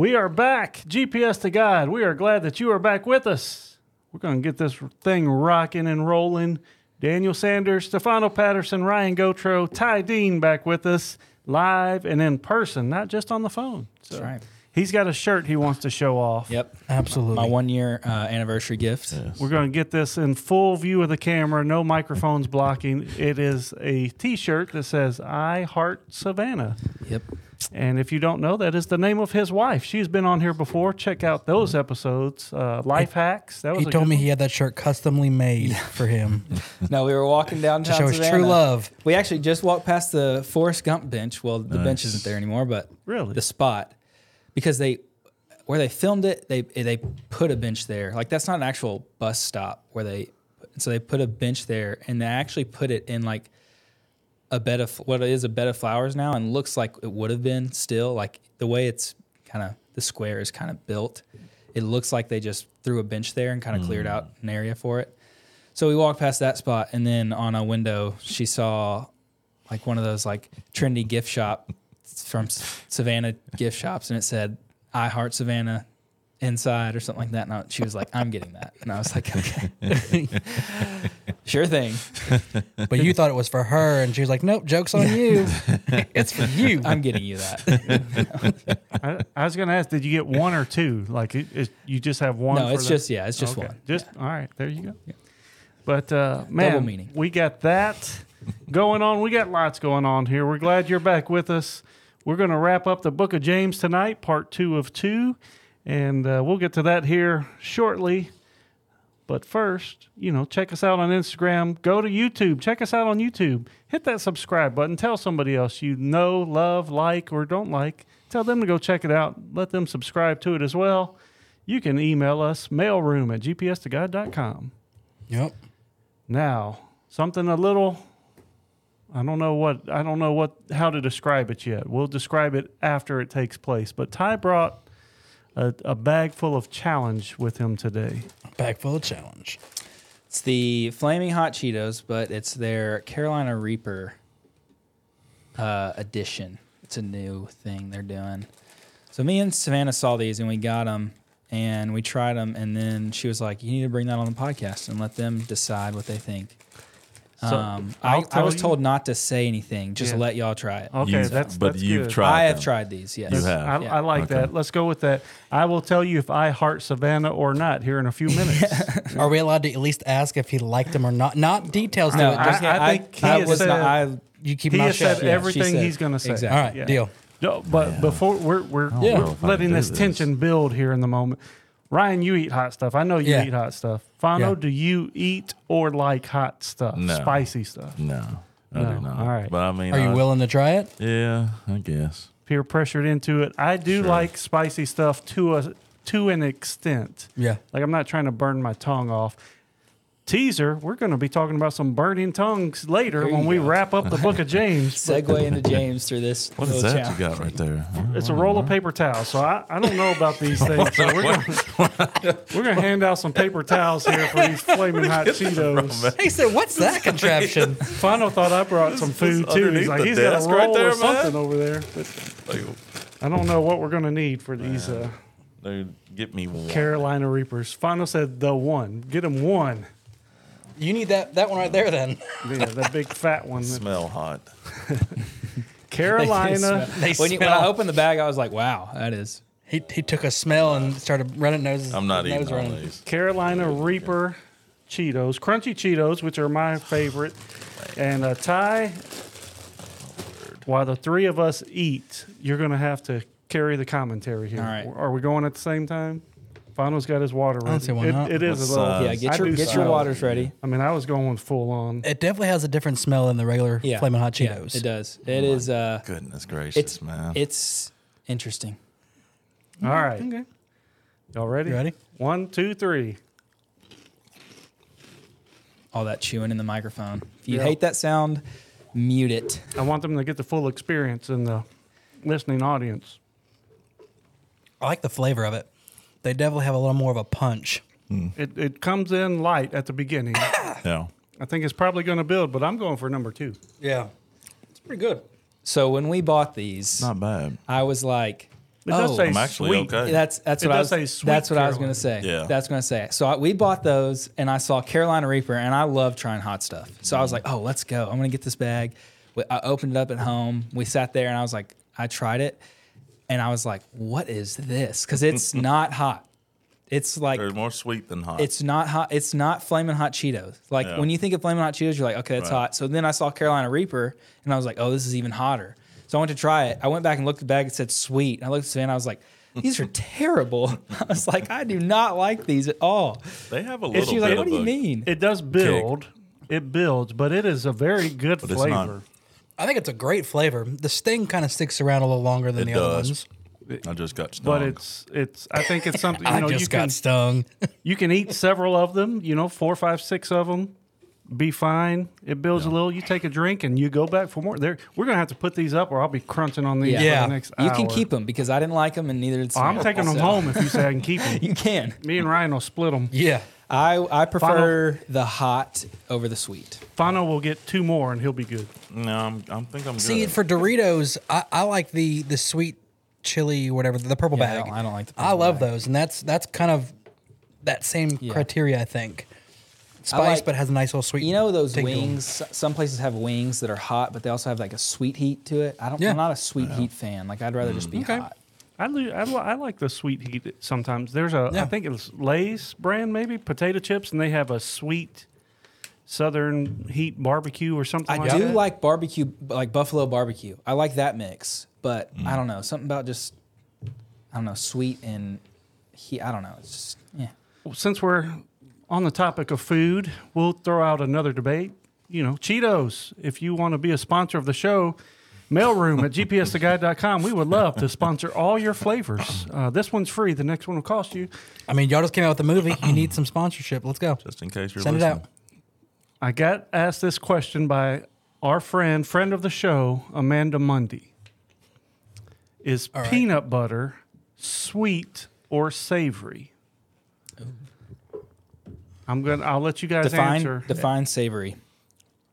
We are back. GPS to God. We are glad that you are back with us. We're going to get this thing rocking and rolling. Daniel Sanders, Stefano Patterson, Ryan Gotro, Ty Dean back with us live and in person, not just on the phone. So That's right. He's got a shirt he wants to show off. Yep. Absolutely. My one year uh, anniversary gift. We're going to get this in full view of the camera, no microphones blocking. It is a t shirt that says, I Heart Savannah. Yep. And if you don't know, that is the name of his wife. She's been on here before. Check out those episodes. Uh, Life hacks. That was he told me one. he had that shirt customly made for him No, we were walking to downtown. show his Savannah. true love. We actually just walked past the Forrest Gump bench. Well, the bench isn't there anymore, but Really? the spot because they where they filmed it, they they put a bench there. Like that's not an actual bus stop where they so they put a bench there and they actually put it in like a bed of what is a bed of flowers now and looks like it would have been still like the way it's kind of the square is kind of built. It looks like they just threw a bench there and kind of cleared mm. out an area for it. So we walked past that spot, and then on a window, she saw like one of those like trendy gift shop from Savannah gift shops, and it said "I Heart Savannah" inside or something like that. And I, she was like, "I'm getting that," and I was like, "Okay, sure thing. But you thought it was for her, and she was like, "Nope, joke's on you. it's for you." I'm getting you that." I, I was going to ask, did you get one or two? Like, it, it, you just have one? no, for it's the- just yeah, it's just Okay. one. Just all right. There you go. But uh, man, meaning. we got that going on. We got lots going on here. We're glad you're back with us. We're going to wrap up the Book of James tonight, part two of two, and uh, we'll get to that here shortly. But first, you know, check us out on Instagram. Go to YouTube. Check us out on YouTube. Hit that subscribe button. Tell somebody else you know, love, like, or don't like. Tell them to go check it out. Let them subscribe to it as well. You can email us mailroom at gpstogod.com. Yep. Now, something a little I don't know what I don't know what how to describe it yet. We'll describe it after it takes place. But Ty brought a, a bag full of challenge with him today. A bag full of challenge. It's the Flaming Hot Cheetos, but it's their Carolina Reaper uh, edition. It's a new thing they're doing. So me and Savannah saw these and we got them and we tried them. And then she was like, "You need to bring that on the podcast and let them decide what they think." So, um, I'll I, I tell was you- told not to say anything, just Yeah. let y'all try it. Okay, You- that's but that's you've good. tried. I have them. tried these. Yes, You have. I, Yeah. I like Okay. that. Let's go with that. I will tell you if I heart Savannah or not here in a few minutes. Are we allowed to at least ask if he liked them or not? Not details No, it. I- Just I think he I has was said- not. I, you keep he my has said shut. Yeah, everything said- he's going to say. Exactly. All right, Yeah. deal. No, but before we're we're, we're know if I letting can do this this. tension build here in the moment. Ryan, you eat hot stuff. I know you Yeah. eat hot stuff. Fano, Yeah. do you eat or like hot stuff? No. Spicy stuff. No, I No. do not. All right. But I mean, Are you I- willing to try it? Yeah, I guess. Peer pressured into it. I do Sure. like spicy stuff to a to an extent. Yeah. Like I'm not trying to burn my tongue off. Teaser, we're going to be talking about some burning tongues later when you we go. wap up the book of James. segue into James through this. What is that challenge. you got right there? It's a roll of paper towels. So I, I don't know about these things. So we're gonna, we're gonna hand out some paper towels here for these flaming hot Cheetos. He said, "What's that contraption?" Final thought I brought some food too. He's like, he's got a roll right there, or something man? over there. But I don't know what we're gonna need for these uh, dude, get me one. Carolina Reapers. Fano said the one. Get him one. You need that that one right there. Then Yeah, that big fat one. Smell hot. Carolina. they When, you, when smell- I opened the bag, I was like, "Wow, that is." he he took a smell and started running noses. I'm not nose eating all running. these. Carolina Reaper Cheetos, crunchy Cheetos, which are my favorite, and uh, a tie. While the three of us eat, you're going to have to carry the commentary here. All right. Are we going at the same time? Fano's got his water ready. don't see why It- not. it is What's, a little. uh, Yeah, get your do get your smell- waters ready. I mean, I was going full on. It definitely has a different smell than the regular Yeah, flaming hot Yeah, Cheetos. it does. It is. Uh, Goodness gracious, it's man. it's interesting. All right. Okay. Y'all ready? You ready? One, two, three. All that chewing in the microphone. If you Yeah. hate that sound, mute it. I want them to get the full experience in the listening audience. I like the flavor of it. They definitely have a little more of a punch. Hmm. It, it comes in light at the beginning. yeah. I think it's probably going to build, but I'm going for number two. Yeah, it's pretty good. So when we bought these, Not bad. I was like, It does Oh. say I'm actually sweet. okay. That's that's It what I was. sweet that's what I was going to say. Yeah. that's going to say. So I, we bought those, and I saw Carolina Reaper, and I love trying hot stuff. So I was hmm. like, oh, let's go. I'm going to get this bag. I opened it up at home. We sat there, and I was like, I tried it, and I was like, what is this? Because it's not hot. It's like They're more sweet than hot. it's not hot. It's not flaming hot Cheetos. Like Yeah. when you think of flaming hot Cheetos, you're like, okay, it's Right. hot. So then I saw Carolina Reaper, and I was like, oh, this is even hotter. So I went to try it. I went back and looked at the bag. It said sweet. And I looked at Savannah. I was like, these are terrible. I was like, I do not like these at all. they have a And little she was bit like, what of do you a- mean? It does build. It builds, but it is a very good But it's not- flavor. I think it's a great flavor. The sting kind of sticks around a little longer than It the other does. ones. I just got stung. But it's it's. I think it's something you I just you got can stung. you can eat several of them. You know, four, five, six of them. Be fine. It builds a little. You take a drink and you go back for more. There, we're gonna have to put these up, or I'll be crunching on these Yeah. for the next you hour. can keep them because I didn't like them, and neither did Oh, I'm taking them So- home if you say I can keep them. You can. Me and Ryan will split them. Yeah. I I prefer the hot over the sweet. Fano will get two more and he'll be good. no, I'm, I'm think I'm good. See, good. for Doritos, I, I like the the sweet chili, whatever, the purple Yeah, I bag. don't- I don't like the I purple love bag. those, and that's that's kind of that same Yeah. criteria, I think. Spice, like- but has a nice little sweet. You know those take to 'em. wings. s- Some places have wings that are hot, but they also have like a sweet heat to it. I don't. Yeah. I'm not a sweet heat fan. Like I'd rather just be Okay. hot. I, li- I, li- I like the sweet heat sometimes. There's a, I Yeah. think it's Lay's brand, maybe potato chips, and they have a sweet Southern heat barbecue or something I like do that. like barbecue, like buffalo barbecue. I like that mix, but Mm. I don't know something about just I don't know sweet and heat. I don't know. It's just yeah. Since we're on the topic of food, we'll throw out another debate. You know, Cheetos, if you want to be a sponsor of the show, mailroom at gpstogod.com. We would love to sponsor all your flavors. Uh, this one's free. The next one will cost you. I mean, y'all just came out with a movie. You need some sponsorship. Let's go. just in case you're Send it listening. out. I got asked this question by our friend, friend of the show, Amanda Mundy. Is All right. peanut butter sweet or savory? I'm gonna. I'll let you guys Define answer. define savory.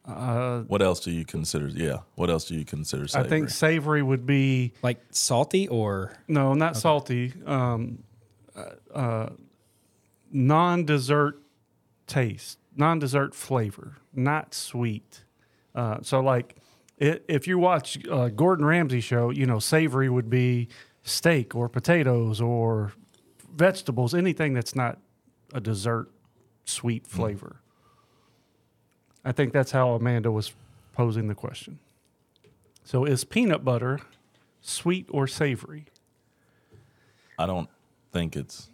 What else do you consider? Yeah. What else do you consider savory? I think savory would be Like salty or no, not salty. Um, uh, uh, non-dessert taste, non-dessert flavor, not sweet. Uh, so, like, i if you watch uh, Gordon Ramsay show, you know, savory would be steak or potatoes or vegetables, anything that's not a dessert sweet flavor. I think that's how Amanda was posing the question. So, is peanut butter sweet or savory? I don't think it's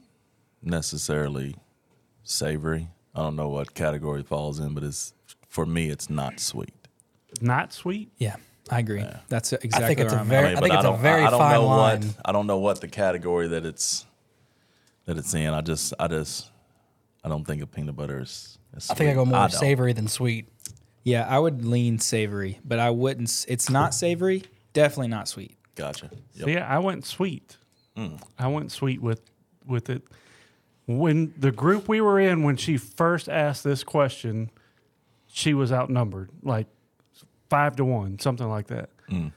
necessarily savory. I don't know what category it falls in, but it's for me, it's not sweet. Not sweet? yeah. I agree. That's exactly I think it's where a I'm very- at. I think it's a don't- very I don't fine know line. What, I don't know what the category that it's that it's in. I just, I just, I don't think of peanut butter is. Is I think I go more don't. savory than sweet. Yeah, I would lean savory, but I wouldn't. s- It's not savory. Definitely not sweet. Gotcha. Yep. So yeah, I went sweet. Mm. I went sweet with with it. When the group we were in, when she first asked this question, she was outnumbered, like five to one, something like that. Mm.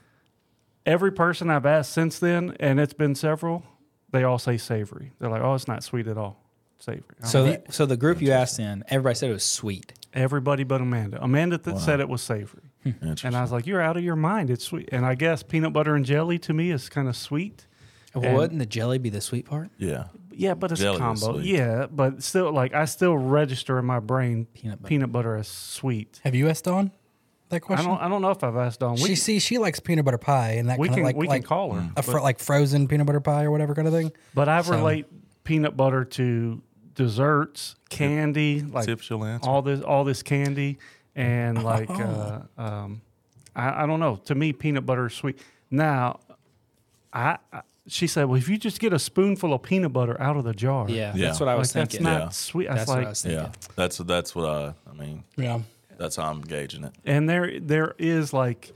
Every person I've asked since then, and it's been several, they all say savory. They're like, "Oh, it's not sweet at all, savory." I'm So, like, the, so the group you asked in, everybody said it was sweet. everybody but Amanda. Amanda th- said it was savory, Interesting. and I was like, "You're out of your mind. It's sweet." And I guess peanut butter and jelly to me is kind of sweet. Well, And- wouldn't the jelly be the sweet part? yeah. Yeah, but it's Jelly a is combo. sweet. Yeah, but still, like I still register in my brain Peanut butter. peanut butter as sweet. Have you asked Dawn that I question? don't. I don't know if I've asked Dawn. We, she see she likes peanut butter pie and that we kind can of like we like can call her. a fr- like frozen peanut butter pie or whatever kind of thing. But I So- relate peanut butter to desserts, candy, like See if she'll answer. all this all this candy, and like uh, um, I, I don't know. To me, peanut butter is sweet. Now, I, I she said, well, if you just get a spoonful of peanut butter out of the jar, Yeah, Yeah. that's what I like was that's thinking. not Yeah. sweet. That's That's what like I was thinking. Yeah. That's that's what I. I mean, Yeah. that's how I'm gauging it. and there there is like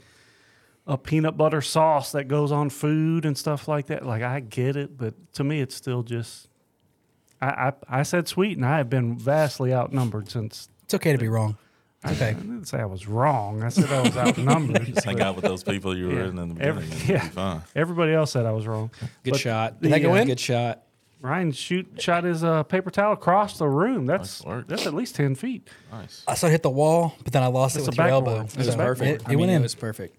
a peanut butter sauce that goes on food and stuff like that. Like I get it, but to me, it's still just. I I, I said sweet, and I have been vastly outnumbered since. It's okay to be wrong. Okay. I didn't say I was wrong. I said I was outnumbered. Just hang out with those people you were Yeah. in in the Every- beginning. and yeah. be fine. Everybody else said I was wrong. Good But shot. Did that go in? Good shot. Ryan shoot shot his uh, paper towel across the room. That's Nice that's at least ten feet. Nice. I saw it hit the wall, but then I lost It's it with a your elbow. It It was So perfect. It, I it mean, went it was perfect.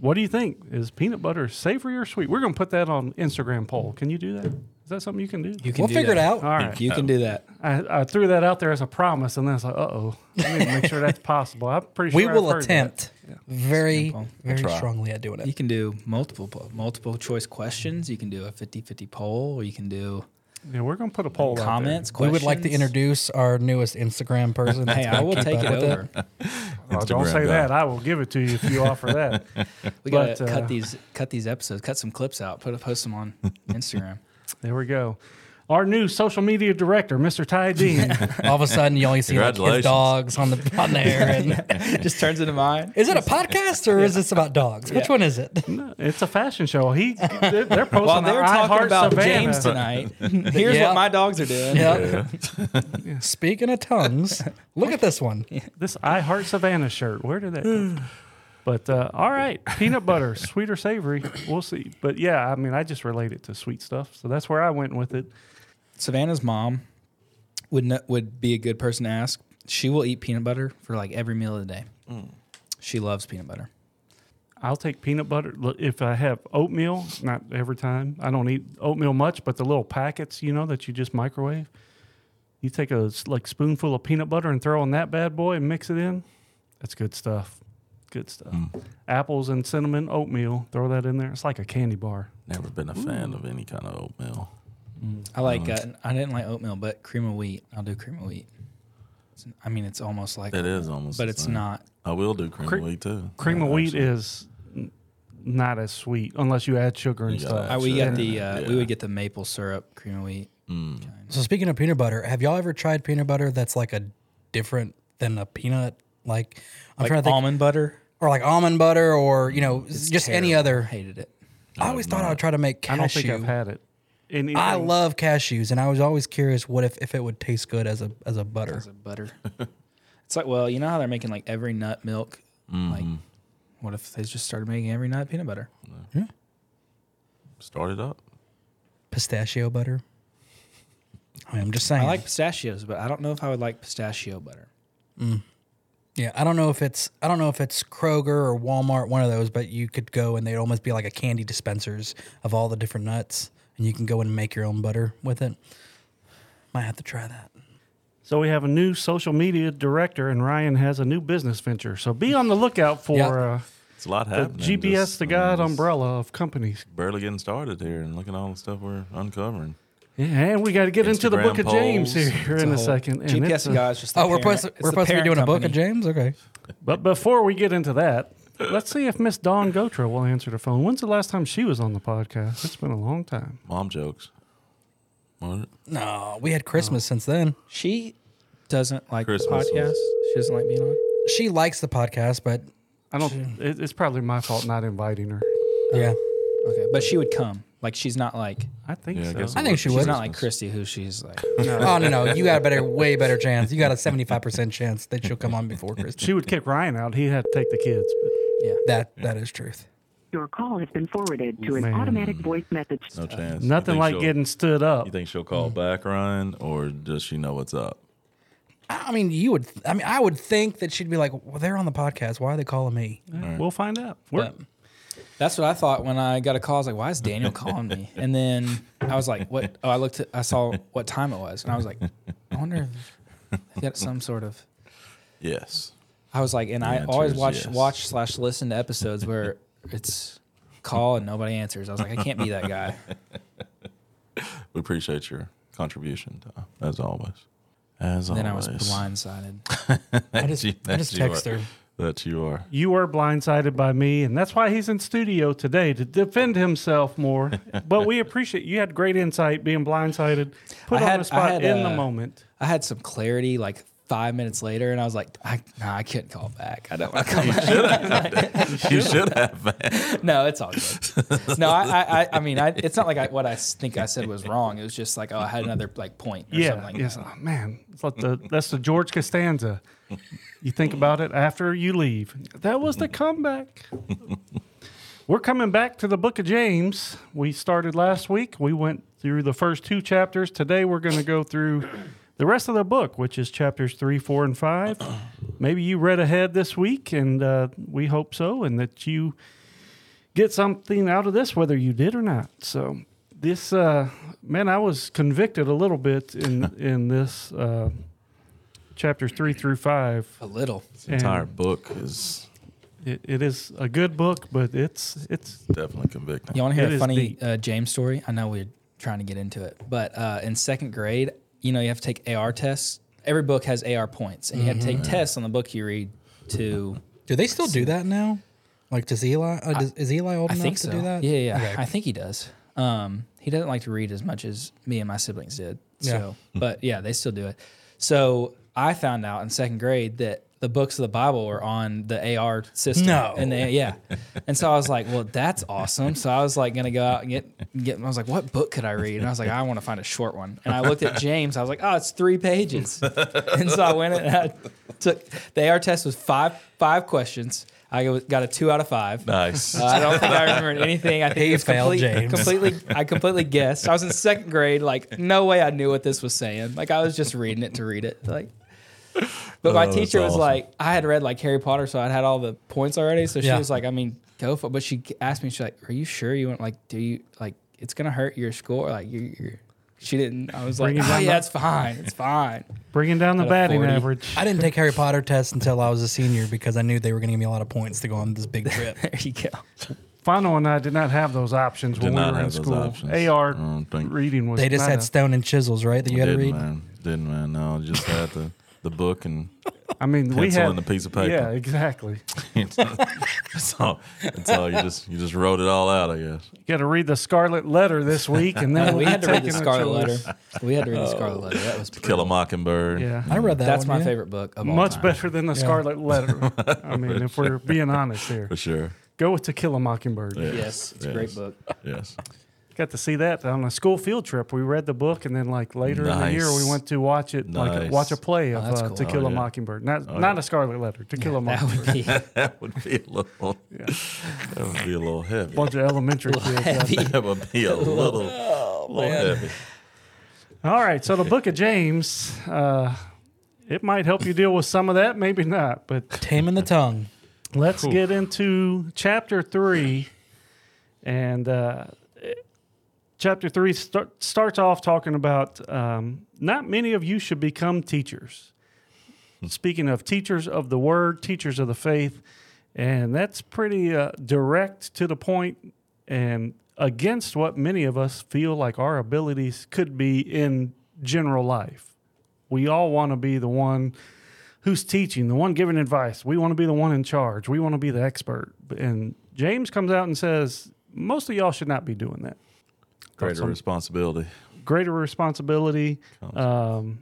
What do you think? Is peanut butter savory or sweet? We're gonna put that on Instagram poll. Can you do that? Is that something you can do? You can We'll do figure it out. All right. You can do that. I, I threw that out there as a promise, and then it's like, uh oh, I need to make sure that's possible. I'm pretty sure We I've will heard that. attempt very, Simple. very Try. strongly at doing it. You can do multiple multiple choice questions. You can do a 50-50 poll, or you can do Yeah, we're gonna put a poll out comments. We would like to introduce our newest Instagram person. Hey, I will take it with over. there. Oh, don't say guy. that. I will give it to you if you offer that. We gotta uh, cut these cut these episodes, cut some clips out, put a post them on Instagram. There we go. Our new social media director, Mr. Ty Dean. All of a sudden, you only see like his dogs on the on there. And Just turns into mine. is it a podcast or is this about dogs? Which one is it? it's a fashion show. He they're, they're posting While they're talking Heart about Savannah. James tonight, here's Yeah. what my dogs are doing. Yep. Speaking of tongues, look at this one. This I Heart Savannah shirt. Where did that come from? But uh, all right, peanut butter, sweet or savory, we'll see. But yeah, I mean, I just relate it to sweet stuff, so that's where I went with it. Savannah's mom would kn- would be a good person to ask. She will eat peanut butter for like every meal of the day. She loves peanut butter. I'll take peanut butter if I have oatmeal. Not every time. I don't eat oatmeal much, but the little packets, you know, that you just microwave. You take a like spoonful of peanut butter and throw in that bad boy and mix it in. That's good stuff. Good stuff. Apples and cinnamon oatmeal. Throw that in there. It's like a candy bar. Never been a fan of any kind of oatmeal. I like. Uh, I didn't like oatmeal, but cream of wheat. I'll do cream of wheat. It's, I mean, it's almost like, It is almost, but it's same. not. I will do cream Cre- of wheat too. Cream Yeah, of wheat actually. is n- not as sweet unless you add sugar and You stuff. I, we Sure. got the. Uh, We would get the maple syrup cream of wheat. Mm. So speaking of peanut butter, have y'all ever tried peanut butter that's like a different than a peanut? Like I'm Like trying to think, almond butter. Or like almond butter, or you know, It's just any terrible. other. Hated it. I always I've thought I would try to make cashew. I don't think I've had it. And I love cashews, and I was always curious what if, if it would taste good as a as a butter. As a butter. it's like well, you know how they're making like every nut milk. Mm-hmm. Like, what if they just started making every nut peanut butter? Start it up. Pistachio butter. I mean, I'm just saying. I like pistachios, but I don't know if I would like pistachio butter. Mm. Yeah, I don't know if it's I don't know if it's Kroger or Walmart, one of those, but you could go and they'd almost be like a candy dispensers of all the different nuts, and you can go in and make your own butter with it. Might have to try that. So we have a new social media director, and Ryan has a new business venture. So be on the lookout for Yep. uh, It's a lot the happening. GPS, Just, the I mean, umbrella of companies. Barely getting started here, and look at all the stuff we're uncovering. Yeah, and we got to get into the Instagram Book of James polls. here in a, whole- second. And it's GPS a- guys just. The Oh, we're parent- supposed it's we're the supposed to be parent doing a book of company. James. Okay. But before we get into that, let's see if Miss Dawn Gotra will answer the phone. When's the last time she was on the podcast? It's been a long time. Mom jokes. What? No, we had Christmas oh. since then. She doesn't like Christmas the podcast. was- She doesn't like being on. She likes the podcast, but I don't. It, it's probably my fault not inviting her. yeah, Okay, but she would come. Like she's not like I think Yeah, I so. guess I think she she's would. not like Christy, who she's like. oh no, no, you got a better, way better chance. You got a seventy five percent chance that she'll come on before Christmas. she would kick Ryan out. He had to take the kids. But Yeah. That that is truth. Your call has been forwarded to an Man. automatic voice message. No chance. You nothing think like she'll- getting stood up. You think she'll call mm. back, Ryan, or does she know what's up? I mean, you would. I mean, I would think that she'd be like, "Well, they're on the podcast. Why are they calling me?" We'll find out. We're, But That's what I thought when I got a call. I was like, "Why is Daniel calling me?" And then I was like, "What?" Oh, I looked. At, I saw what time it was, and I was like, "I wonder if they got some sort of." Yes. I was like, and The I always watch yes. watch slash listen to episodes where it's call and nobody answers. I was like, I can't be that guy. We appreciate your contribution, Tom, as always. As And then I was blindsided. I just, I just text her. That you are. you were blindsided by me, and that's why he's in studio today to defend himself more. but we appreciate you had great insight being blindsided, put I on had- the spot had, in the uh, moment. I had some clarity like five minutes later, and I was like, I, nah, I couldn't call back. I don't want to call back. you should have, man. no, it's all good. No, I, I, I- I mean, I, it's not like what I, what I s- think I said was wrong. It was just like, oh, I had another like point. Or Yeah, something like yes. that. Oh, man, it's like the that's the George Costanza. You think about it after you leave. That was the comeback. We're coming back to the Book of James. We started last week. We went through the first two chapters. Today we're going to go through the rest of the book, which is chapters three, four, and five. Maybe you read ahead this week, and uh, we hope so, and that you get something out of this, whether you did or not. So this, uh, man, I was convicted a little bit in in this uh, chapters three through five. A little. This entire book is It, it is a good book, but it's it's definitely convicting. You want to hear It a is funny deep. uh, James story? I know we're trying to get into it, but uh, in second grade, you know, you have to take AR tests. Every book has AR points, and you have to Mm-hmm. take tests on the book you read to. Do they still do that now? Like, does Eli? Uh, does, is Eli old I enough think to do that? Yeah, yeah. Okay. I think he does. Um, he doesn't like to read as much as me and my siblings did. Yeah. So, but yeah, they still do it. So I found out in second grade that the books of the Bible were on the AR system. No. And they, yeah. And so I was like, well, that's awesome. So I was like going to go out and get, get, I was like, what book could I read? And I was like, I want to find a short one. And I looked at James. I was like, oh, it's three pages. and so I went and I took, the AR test was five, five questions. I got a two out of five. Nice. Uh, I don't think I remember anything. I think He it's failed, complete, James. completely. I completely guessed. I was in second grade. Like, no way I knew what this was saying. Like, I was just reading it to read it. Like, but my Oh, that's teacher was awesome. like, I had read like Harry Potter, so I'd had all the points already. So she Yeah. was like, I mean, go for. it. But she asked me, she's like, Are you sure you want? Like, do you like? It's gonna hurt your score. Like, you. You're, she didn't. I was like, Bring it Oh down yeah, the- it's fine. It's fine. bringing down the At a batting 40. average. I didn't take Harry Potter tests until I was a senior because I knew they were going to give me a lot of points to go on this big trip. There you go. Fano and I did not have those options Did when we not were in have those school. options. AR don't think- reading was they just not had a- stone and chisels, right? That you had to Didn't read. man. Didn't man. No, just had the the book and I mean, we pencil had and a piece of paper. Yeah, exactly. that's all. That's all. You just you just wrote it all out. I guess. You got to read the Scarlet Letter this week, and then we had to read the Scarlet. Letter. We had to read the oh, Scarlet Letter. That was To Kill a. Mockingbird. Yeah, I read that. That's one, my yeah. favorite book of all much time. better than the Scarlet Letter. I mean, if we're being honest here, for sure. go with To Kill a Mockingbird. Yes, Yes, it's a great book. Yes. Got to see that on a school field trip. We read the book, and then like later in the year, we went to watch it, like watch a play of that's uh, cool. To Kill Oh, a yeah. Mockingbird. Not Oh, not yeah. a Scarlet Letter. To Kill a Mockingbird. That Mockingbird. would be That would be a little. That would be a little heavy. bunch of elementary kids. out That would be a little, little heavy. All right, so the Book of James, uh, it might help you deal with some of that, maybe not, but Taming the tongue. Let's get into chapter three. And uh, chapter three start, starts off talking about um, not many of you should become teachers. Speaking of teachers of the word, teachers of the faith, and that's pretty uh, direct to the point and against what many of us feel like our abilities could be in general life. We all want to be the one who's teaching, the one giving advice. We want to be the one in charge. We want to be the expert. And James comes out and says, most of y'all should not be doing that. Greater some- responsibility. Greater responsibility, um,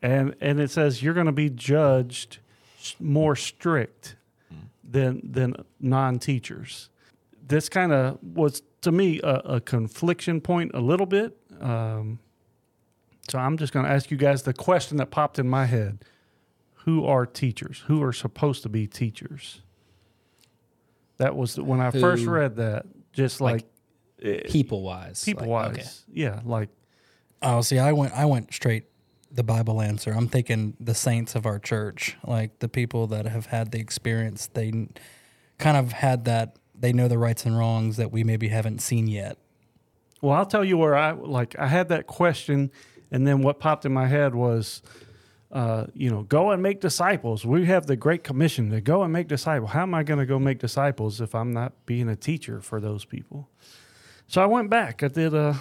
and and it says you're going to be judged more strict than than non-teachers. This kind of was to me a, a confliction point a little bit. Um, so I'm just going to ask you guys the question that popped in my head: Who are teachers? Who are supposed to be teachers? That was when I first read that. Just like, Like, people wise. people wise, yeah, like Oh, see, I went I went straight the Bible answer. I'm thinking the saints of our church, like the people that have had the experience. They kind of had that. They know the rights and wrongs that we maybe haven't seen yet. Well, I'll tell you where I like. I had that question, and then what popped in my head was, uh, you know, go and make disciples. We have the Great Commission to go and make disciples. How am I going to go make disciples if I'm not being a teacher for those people? So I went back. I did a,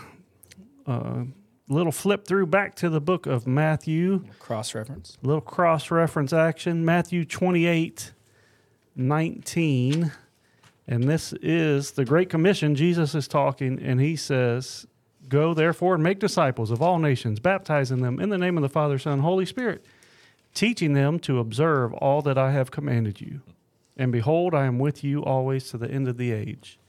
a little flip through back to the book of Matthew Cross reference. little cross reference action Matthew 28 19. And this is the Great Commission. Jesus is talking, and he says, Go therefore and make disciples of all nations, baptizing them in the name of the Father, Son, Holy Spirit, teaching them to observe all that I have commanded you. And behold, I am with you always to the end of the age.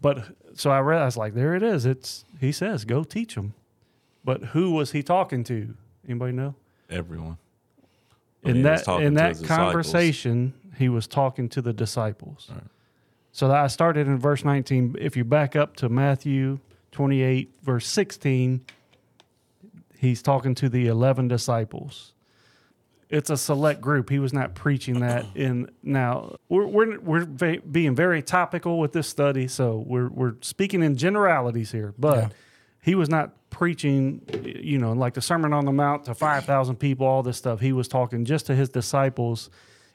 But so I realized, like, there it is. It's he says, go teach them. But who was he talking to? Anybody know? Everyone. I In mean, that in that disciples. conversation, he was talking to the disciples. Right. So I started in verse 19. If you back up to Matthew 28, verse 16, he's talking to the 11 disciples. It's a select group. He was not preaching that in. Now we're we're, we're va- being very topical with this study, so we're we're speaking in generalities here. But Yeah. he was not preaching, you know, like the Sermon on the Mount to five thousand people, all this stuff. He was talking just to his disciples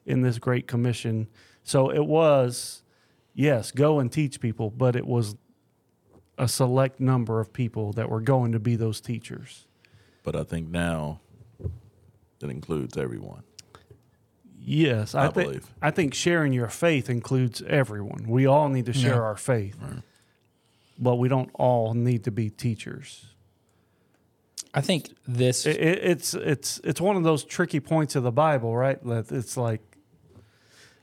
in this Great Commission. So it was, yes, go and teach people, but it was a select number of people that were going to be those teachers. But I think now it includes everyone. Yes, I, I think believe. I think sharing your faith includes everyone. We all need to share Yeah. our faith, but we don't all need to be teachers. I think this. It, it, it's it's it's one of those tricky points of the Bible, right? That it's like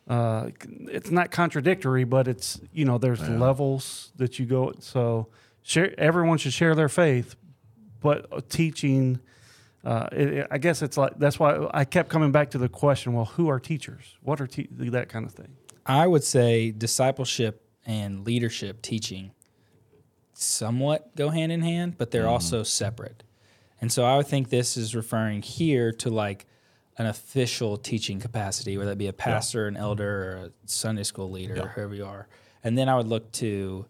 uh, it's not contradictory, but it's you know there's Yeah. levels that you go. So share everyone should share their faith, but uh, teaching. Uh, it, it- I guess it's like that's why I kept coming back to the question. Well, who are teachers? What are te- that kind of thing? I would say discipleship and leadership teaching somewhat go hand in hand, but they're also separate. And so I would think this is referring here to like an official teaching capacity, whether that be a pastor, an elder, or a Sunday school leader, or whoever you are. And then I would look to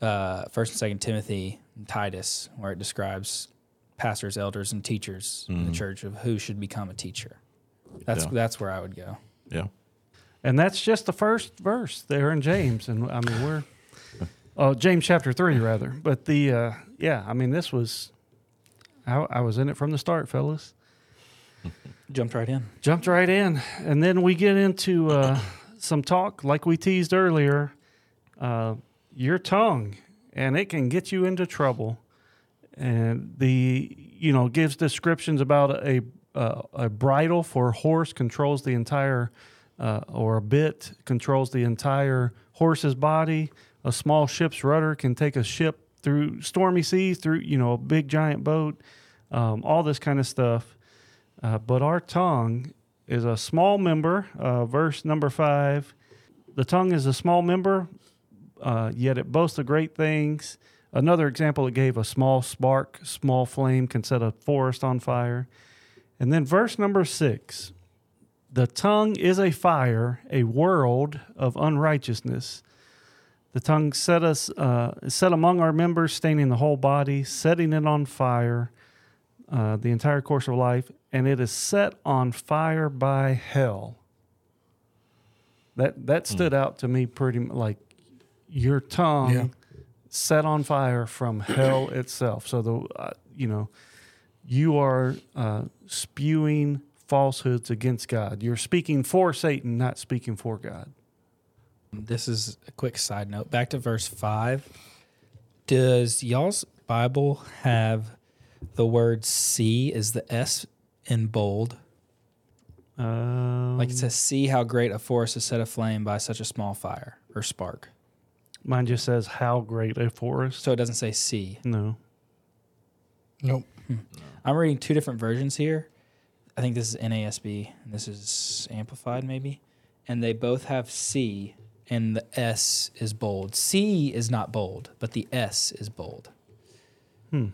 uh, First and Second Timothy, and Titus, where it describes pastors, elders, and teachers in the church of who should become a teacher. That's Yeah. that's where I would go. Yeah. And that's just the first verse there in James. And I mean, we're, oh, James chapter three, rather. But the, uh, yeah, I mean, this was, I, I was in it from the start, fellas. Jumped right in. Jumped right in. And then we get into uh, some talk, like we teased earlier, uh, your tongue, and it can get you into trouble. And the, you know, gives descriptions about a, a bridle for horse controls the entire, uh, or a bit controls the entire horse's body. A small ship's rudder can take a ship through stormy seas, through, you know, a big giant boat, um, all this kind of stuff. Uh, but our tongue is a small member. Uh, verse number five. The tongue is a small member, uh, yet it boasts of great things. Another example it gave a small spark, small flame can set a forest on fire. And then verse number six. The tongue is a fire, a world of unrighteousness. The tongue set us uh, set among our members, staining the whole body, setting it on fire, uh, the entire course of life, and it is set on fire by hell. That that stood out to me pretty like your tongue Yeah. Set on fire from hell itself. So the uh, you know you are uh, spewing falsehoods against God. You're speaking for Satan, not speaking for God. This is a quick side note. Back to verse 5. Does y'all's Bible have the word see is the S in bold? Um, Like it says, see how great a forest is set aflame by such a small fire or spark. Mine just says how great a forest. So it doesn't say see. No. Nope. I'm reading two different versions here. I think this is NASB and this is amplified maybe. And they both have C and the S is bold. C is not bold, but the S is bold. Hmm.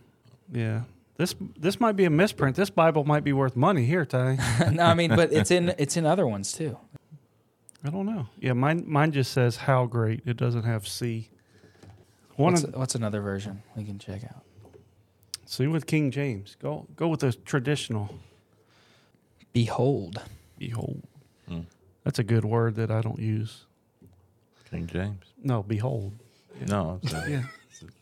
Yeah. This this might be a misprint. This Bible might be worth money here, Ty. no, I mean, but it's in it's in other ones too. I don't know. Yeah, mine mine just says how great. It doesn't have C. One What's, of, what's another version we can check out? see with King James. Go go with the traditional. Behold. Behold. Hmm. That's a good word that I don't use. King James. No, behold. No, I'm Yeah.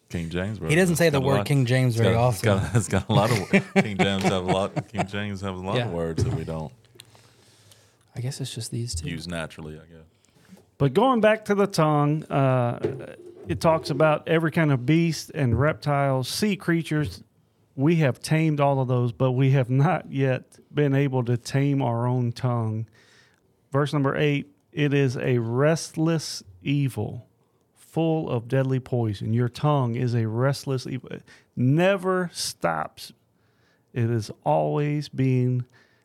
King James. He doesn't say the word King James very It's often. got, it's got a lot of King James have a lot. King James have a lot Yeah. of words that we don't I guess it's just these two. use naturally. I guess. But going back to the tongue, uh, it talks about every kind of beast and reptiles, sea creatures, we have tamed all of those, but we have not yet been able to tame our own tongue. Verse number eight it is a restless evil, full of deadly poison. Your tongue is a restless evil, it never stops. It is always being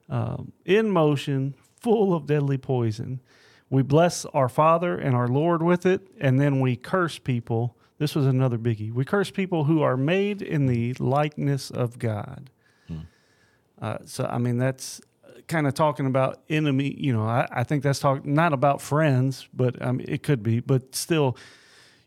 um, in motion, full of deadly poison. We bless our Father and our Lord with it, and then we curse people. This was another biggie. We curse people who are made in the likeness of God. Uh, so, I mean, that's kind of talking about enemy. You know, I, I think that's talk not about friends, but I mean, it could be. But still,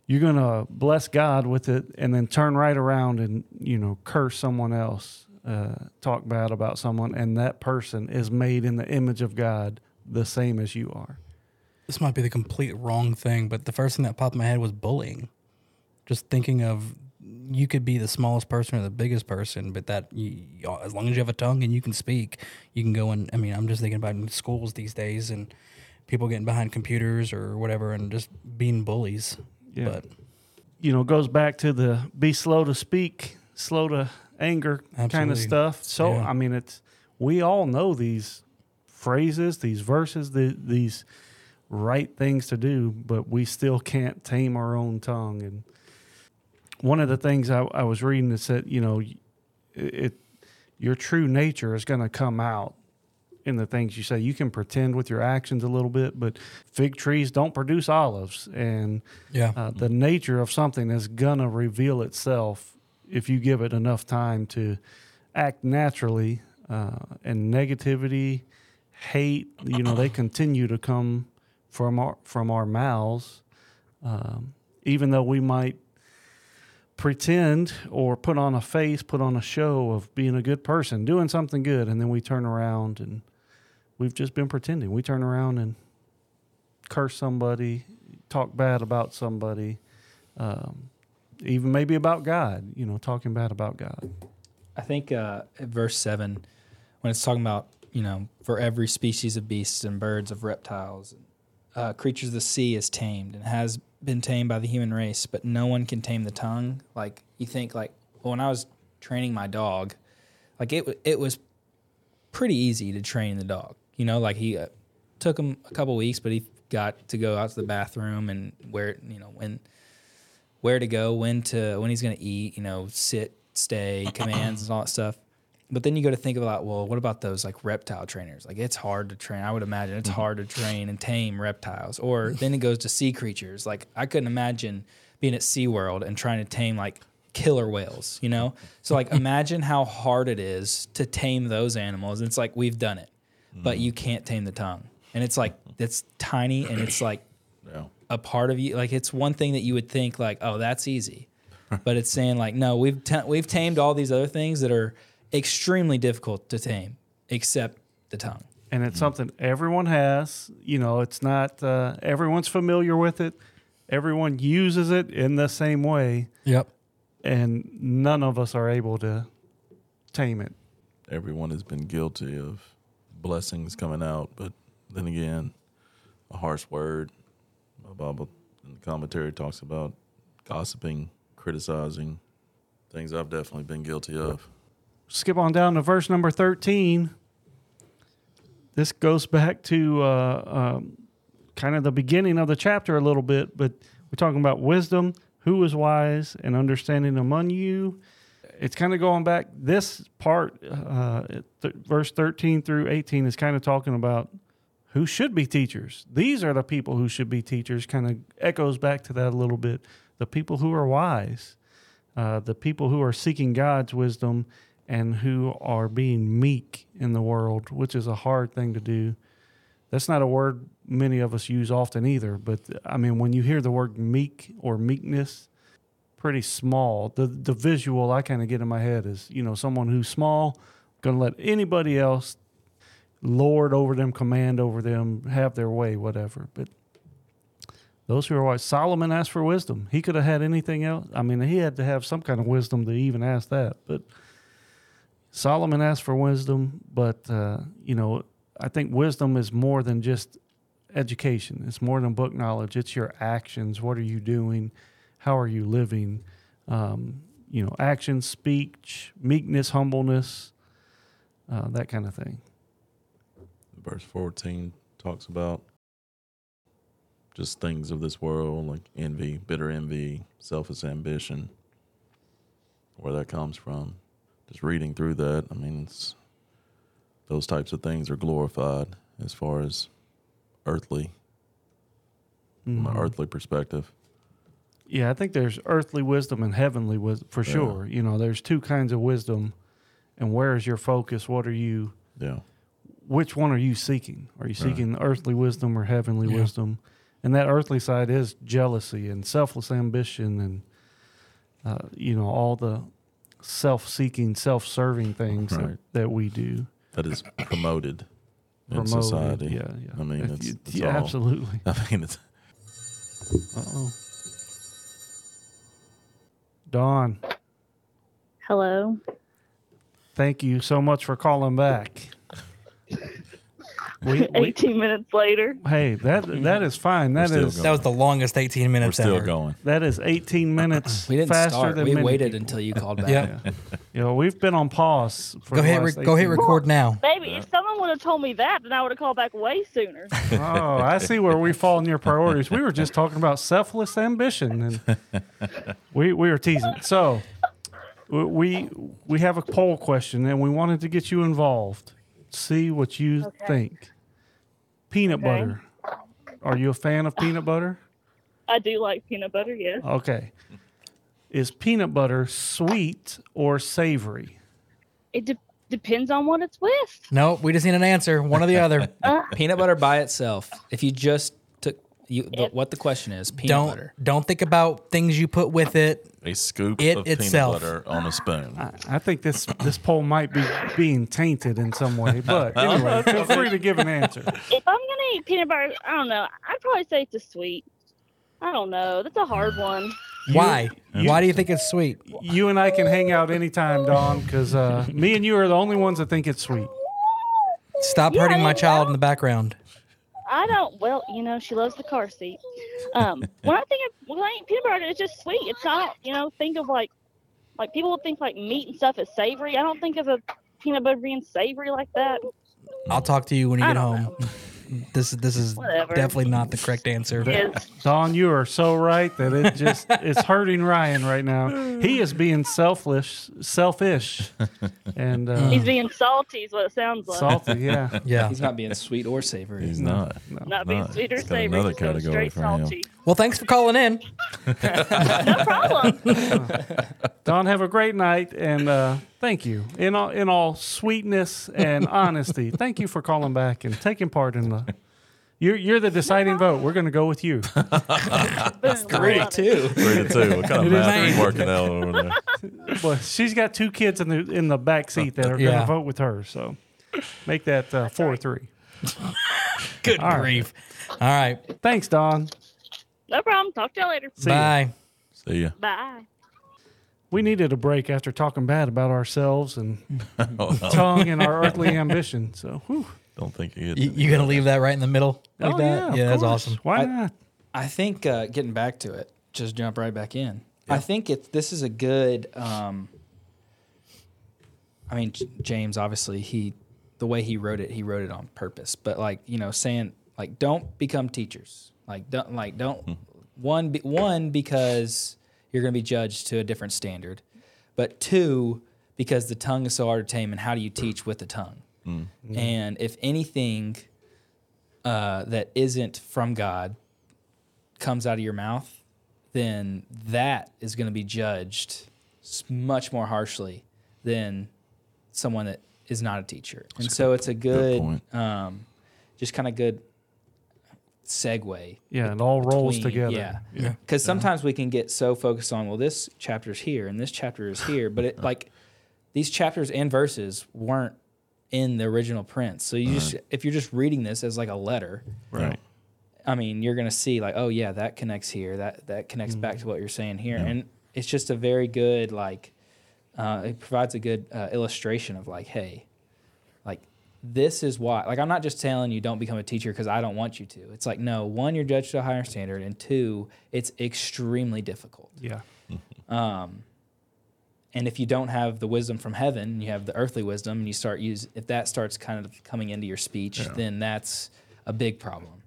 you're gonna bless God with it, and then turn right around and you know curse someone else, uh, talk bad about someone, and that person is made in the image of God, the same as you are. This might be the complete wrong thing, but the first thing that popped in my head was bullying. Just thinking of you could be the smallest person or the biggest person, but that you, as long as you have a tongue and you can speak, you can go and. I mean, I'm just thinking about in schools these days and people getting behind computers or whatever and just being bullies. Yeah. But you know, goes back to the be slow to speak, slow to anger kind of stuff. So, Yeah. I mean, it's we all know these phrases, these verses, the, these right things to do, but we still can't tame our own tongue. And one of the things I, I was reading is that said, you know, it, it your true nature is going to come out in the things you say. You can pretend with your actions a little bit, but fig trees don't produce olives, and yeah, uh, the nature of something is gonna reveal itself if you give it enough time to act naturally. Uh, and negativity, hate, you know, they continue to come from our from our mouths, um, even though we might pretend or put on a face, put on a show of being a good person, doing something good, and then we turn around and we've just been pretending. We turn around and curse somebody, talk bad about somebody, um, even maybe about God, you know, talking bad about God. I think uh, verse seven, when it's talking about you know for every species of beasts and birds of reptiles, uh, creatures of the sea is tamed and has been tamed by the human race, but no one can tame the tongue. Like you think, like well, when I was training my dog, like it it was pretty easy to train the dog. You know, like he uh, took him a couple weeks, but he got to go out to the bathroom and where you know when where to go, when to when he's going to eat, you know, sit, stay, commands and all that stuff. But then you go to think about, well, what about those like reptile trainers? Like it's hard to train. I would imagine it's mm-hmm. hard to train and tame reptiles. Or then it goes to sea creatures. Like I couldn't imagine being at SeaWorld and trying to tame like killer whales, you know? So like imagine how hard it is to tame those animals. It's like we've done it, but mm. you can't tame the tongue. And it's like it's tiny and it's like Yeah. A part of you. Like it's one thing that you would think like, oh, that's easy, but it's saying like, no, we've ta- we've tamed all these other things that are extremely difficult to tame, except the tongue. And it's something everyone has, you know, it's not, uh, everyone's familiar with it. Everyone uses it in the same way, yep. and none of us are able to tame it. Everyone has been guilty of blessings coming out, but then again, a harsh word. The Bible in the commentary talks about gossiping, criticizing, things I've definitely been guilty of. skip on down to verse number 13. This goes back to uh, um, kind of the beginning of the chapter a little bit, but we're talking about wisdom, who is wise and understanding among you. It's kind of going back. This part, uh, th- verse 13 through 18, is kind of talking about who should be teachers. These are the people who should be teachers, kind of echoes back to that a little bit. The people who are wise, uh, the people who are seeking God's wisdom and who are being meek in the world, which is a hard thing to do. That's not a word many of us use often either. But I mean, when you hear the word meek or meekness, pretty small. The the visual I kind of get in my head is you know someone who's small, going to let anybody else lord over them, command over them, have their way, whatever. But those who are wise, Solomon asked for wisdom. He could have had anything else. I mean, he had to have some kind of wisdom to even ask that. But Solomon asked for wisdom, but uh, you know, I think wisdom is more than just education. It's more than book knowledge. It's your actions. What are you doing? How are you living? Um, you know, action, speech, meekness, humbleness, uh, that kind of thing. Verse 14 talks about just things of this world like envy, bitter envy, selfish ambition, where that comes from. Just reading through that, I mean, it's, those types of things are glorified as far as earthly, from an mm-hmm. earthly perspective. Yeah, I think there's earthly wisdom and heavenly wisdom for Yeah. sure. You know, there's two kinds of wisdom, and where is your focus? What are you? Yeah. Which one are you seeking? Are you Right. seeking earthly wisdom or heavenly Yeah. wisdom? And that earthly side is jealousy and selfless ambition, and uh, you know all the self-seeking, self-serving things Right. that, that we do. That is promoted in Promoted. society. Yeah, yeah. I mean, it's- you- it's yeah, all- absolutely. I mean, it's Uh-oh. Dawn, Hello. thank you so much for calling back. We, we, 18 minutes later. hey, that that is fine. That still is going. That was the longest 18 we're minutes still ever. going. that is 18 minutes We didn't faster start. than We many waited people. until you called back. Yeah. You know, we've been on pause. For Go the ahead, last re- go ahead, 18 record now. Baby, if someone would have told me that, then I would have called back way sooner. Oh, I see where we fall in your priorities. We were just talking about selfless ambition, and we we were teasing. So, we we have a poll question, and we wanted to get you involved. See what you Okay. think. Peanut Okay. butter. Are you a fan of peanut butter? I do like peanut butter, yes. Okay. Is peanut butter sweet or savory? It de- depends on what it's with. No, we just need an answer. One or the other. Uh. Peanut butter by itself. If you just took you, the, Yep. what the question is, peanut don't butter. don't think about things you put with it. A scoop It of itself. peanut butter on a spoon. I, I think this this poll might be being tainted in some way, but anyway, feel free to give an answer. If I'm going to eat peanut butter, I don't know. I'd probably say it's a sweet. I don't know. That's a hard one. Why? you- Why do you think it's sweet? You and I can hang out anytime, Dawn, because uh, me and you are the only ones that think it's sweet. Stop Yeah, hurting my yeah. child in the background. I don't. Well, you know, she loves the car seat. Um, when I think of when I eat peanut butter, it's just sweet. It's not. You know, think of like, like people would think like meat and stuff is savory. I don't think of a peanut butter being savory like that. I'll talk to you when you I get home. This is this is Whatever. definitely not the correct answer. Is Dawn, you are so right that it just it's hurting Ryan right now. He is being selfish, selfish, and uh, he's being salty? Is what it sounds like. salty. Yeah. Yeah. He's not being sweet or savory. He's not. Not being sweet or It's savory. another category straight for him. salty. Well, thanks for calling in. No problem. Dawn, have a great night, and uh, thank you in all in all sweetness and honesty. Thank you for calling back and taking part in the. You're you're the deciding vote. We're going to go with you. That's I Three love it. two. Three to two. What kind of It is math are you man. working out over there? Well, she's got two kids in the in the back seat that are going to vote with her. So make that uh, four three. Good All right. grief. All right. Thanks, Dawn. No problem. Talk to y'all later. See ya. Bye. See ya. Bye. We needed a break after talking bad about ourselves and Oh, no. tongue and our earthly ambition. So, whew. Don't think you get You, you gonna leave that right in the middle like Oh, that? of Yeah, that's course. awesome. Why I- not? I think uh, getting back to it, just jump right back in. I think it's this is a good. Um, I mean, J- James obviously he the way he wrote it, he wrote it on purpose. But like you know, saying like don't become teachers. Like don't like don't one be, one because you're going to be judged to a different standard, but two because the tongue is so hard to tame. And how do you teach with the tongue? And if anything uh, that isn't from God comes out of your mouth, then that is going to be judged much more harshly than someone that is not a teacher. And so it's a good, point. um, just kind of good segue. Yeah, it all rolls between- together. Yeah. Yeah. Because sometimes we can get so focused on, well, this chapter's here and this chapter is here, but it like these chapters and verses weren't in the original print. So you just if you're just reading this as like a letter, right. I mean, you're gonna see like, oh yeah, that connects here. That that connects back to what you're saying here, and it's just a very good like. Uh, it provides a good uh, illustration of like, hey, like this is why. Like, I'm not just telling you don't become a teacher because I don't want you to. It's like, no, one, you're judged to a higher standard, and two, it's extremely difficult. Yeah. Mm-hmm. Um, and if you don't have the wisdom from heaven, you have the earthly wisdom, and you start use if that starts kind of coming into your speech, then that's a big problem.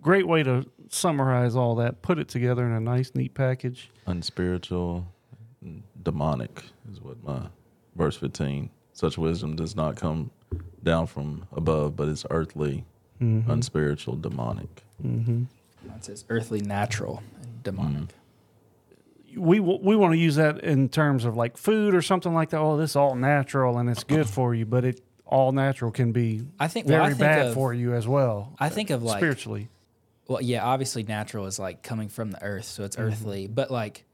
Great way to summarize all that. Put it together in a nice, neat package. Unspiritual, demonic is what my verse 15. Such wisdom does not come down from above, but it's earthly, mm-hmm. unspiritual, demonic. Mm-hmm. It says earthly, natural, and demonic. Mm-hmm. we w- we want to use that in terms of like food or something like that. Oh, this is all natural and it's good for you, but it all natural can be I think well, very I think bad of, for you as well. I think of like spiritually. well, yeah, obviously natural is like coming from the earth, so it's earthly. But like,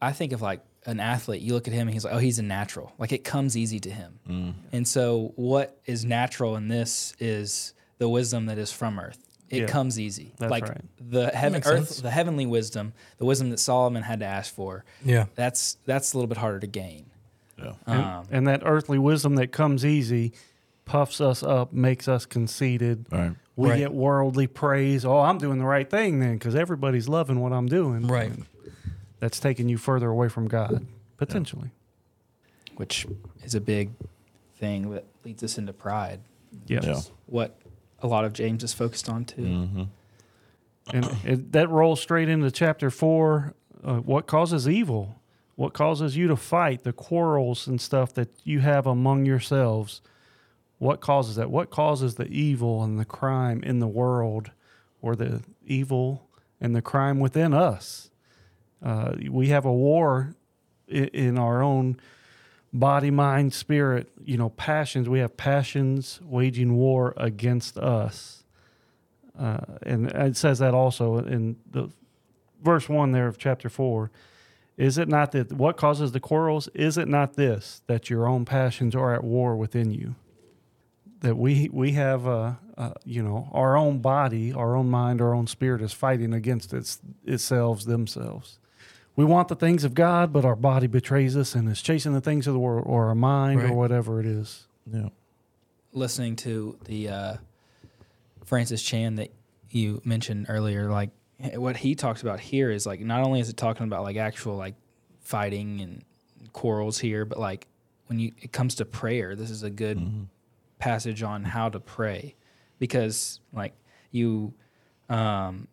I think of like an athlete. You look at him, and he's like, oh, he's a natural. Like it comes easy to him. And so, what is natural in this is the wisdom that is from earth. It Yeah, comes easy. that's like right. the heaven, earth, sense. the heavenly wisdom, the wisdom that Solomon had to ask for. Yeah. That's that's a little bit harder to gain. Yeah. And, Um, and that earthly wisdom that comes easy puffs us up, makes us conceited. All right. We Right. get worldly praise. Oh, I'm doing the right thing then because everybody's loving what I'm doing. Right. And That's taking you further away from God, potentially. which is a big thing that leads us into pride. Yeah. Yeah. What a lot of James is focused on too. Mm-hmm. And it, that rolls straight into chapter four. Uh, what causes evil? What causes you to fight? The quarrels and stuff that you have among yourselves. What causes that? What causes the evil and the crime in the world, or the evil and the crime within us? Uh, we have a war in, in our own body, mind, spirit. You know, passions. We have passions waging war against us. Uh, and it says that also in the verse one there of chapter four. Is it not that what causes the quarrels? Is it not this that your own passions are at war within you? That we we have you know our own body, our own mind, our own spirit is fighting against its itself themselves. We want the things of God, but our body betrays us and is chasing the things of the world, or our mind, Right. or whatever it is. Yeah. listening to the uh, Francis Chan that you mentioned earlier, like what he talks about here is like not only is it talking about like actual like fighting and quarrels here, but like when you it comes to prayer, this is a good passage on how to pray because like you um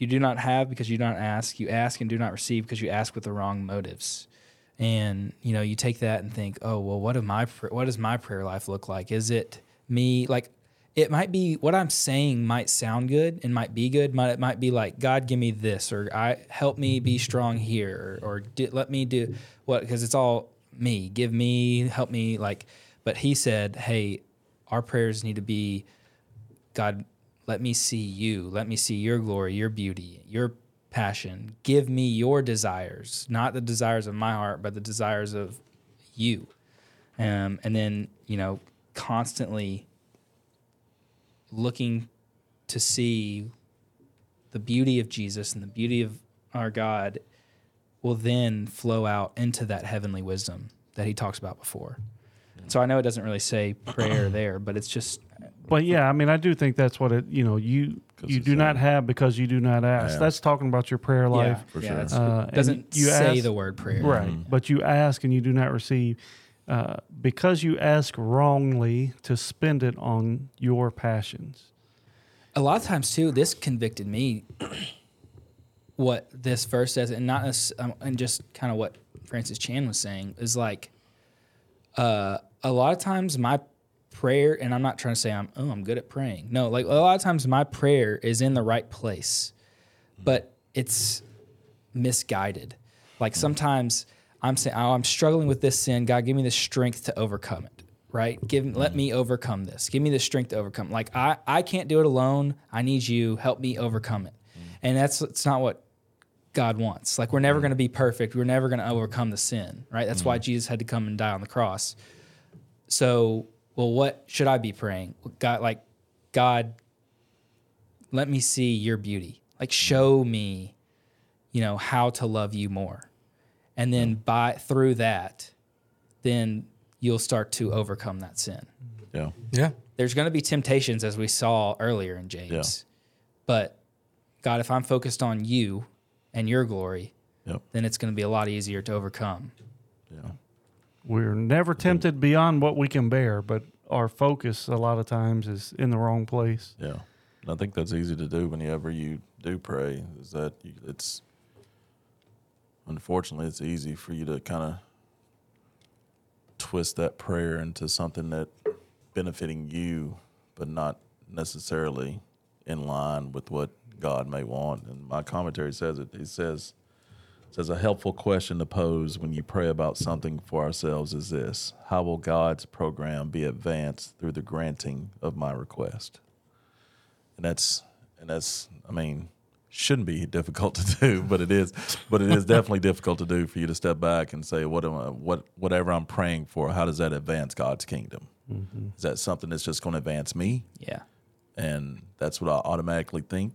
you do not have because you do not ask. You ask and do not receive because you ask with the wrong motives. And you know you take that and think oh well what am my what does my prayer life look like? Is it me? Like it might be what i'm saying might sound good and might be good. Might it might be like god give me this or i help me be strong here or, or let me do what because it's all me. Give me help me like but he said hey our prayers need to be God, let me see you. Let me see your glory, your beauty, your passion. Give me your desires, not the desires of my heart, but the desires of you. Um, and then, you know, constantly looking to see the beauty of Jesus and the beauty of our God will then flow out into that heavenly wisdom that he talks about before. So I know it doesn't really say prayer there, but it's just But yeah, I mean, I do think that's what it. You know, you you do not have because you do not ask. Yeah. That's talking about your prayer life, Yeah, For yeah, sure. that's- Uh, doesn't you say ask- the word prayer. right? But you ask and you do not receive uh, because you ask wrongly to spend it on your passions. A lot of times too, this convicted me. what this verse says, and not necess- um, and just kind of what Francis Chan was saying is like, uh, a lot of times my prayer, and I'm not trying to say I'm oh I'm good at praying. No, like a lot of times my prayer is in the right place, but it's misguided. Like mm. sometimes I'm saying, oh, I'm struggling with this sin. God, give me the strength to overcome it. Right? Give, mm. let me overcome this. Give me the strength to overcome. Like I, I can't do it alone. I need you. Help me overcome it. Mm. And that's it's not what God wants. Like we're never going to be perfect. We're never going to overcome the sin. Right? That's why Jesus had to come and die on the cross. So, well, what should I be praying? God, like God, let me see your beauty. Like mm-hmm. show me you know how to love you more and then by through that then you'll start to overcome that sin Yeah. Yeah. there's going to be temptations as we saw earlier in james but god if i'm focused on you and your glory Yep. then it's going to be a lot easier to overcome Yeah. We're never tempted beyond what we can bear, but our focus a lot of times is in the wrong place. Yeah, and I think that's easy to do whenever you do pray. Is that you, it's unfortunately it's easy for you to kind of twist that prayer into something that benefiting you, but not necessarily in line with what God may want. And my commentary says it. It says says a helpful question to pose when you pray about something for ourselves is this: How will God's program be advanced through the granting of my request? And that's and that's I mean shouldn't be difficult to do, but it is. But it is definitely difficult to do for you to step back and say, "What am I, what whatever I'm praying for? How does that advance God's kingdom? Mm-hmm. Is that something that's just going to advance me?" Yeah. and that's what I automatically think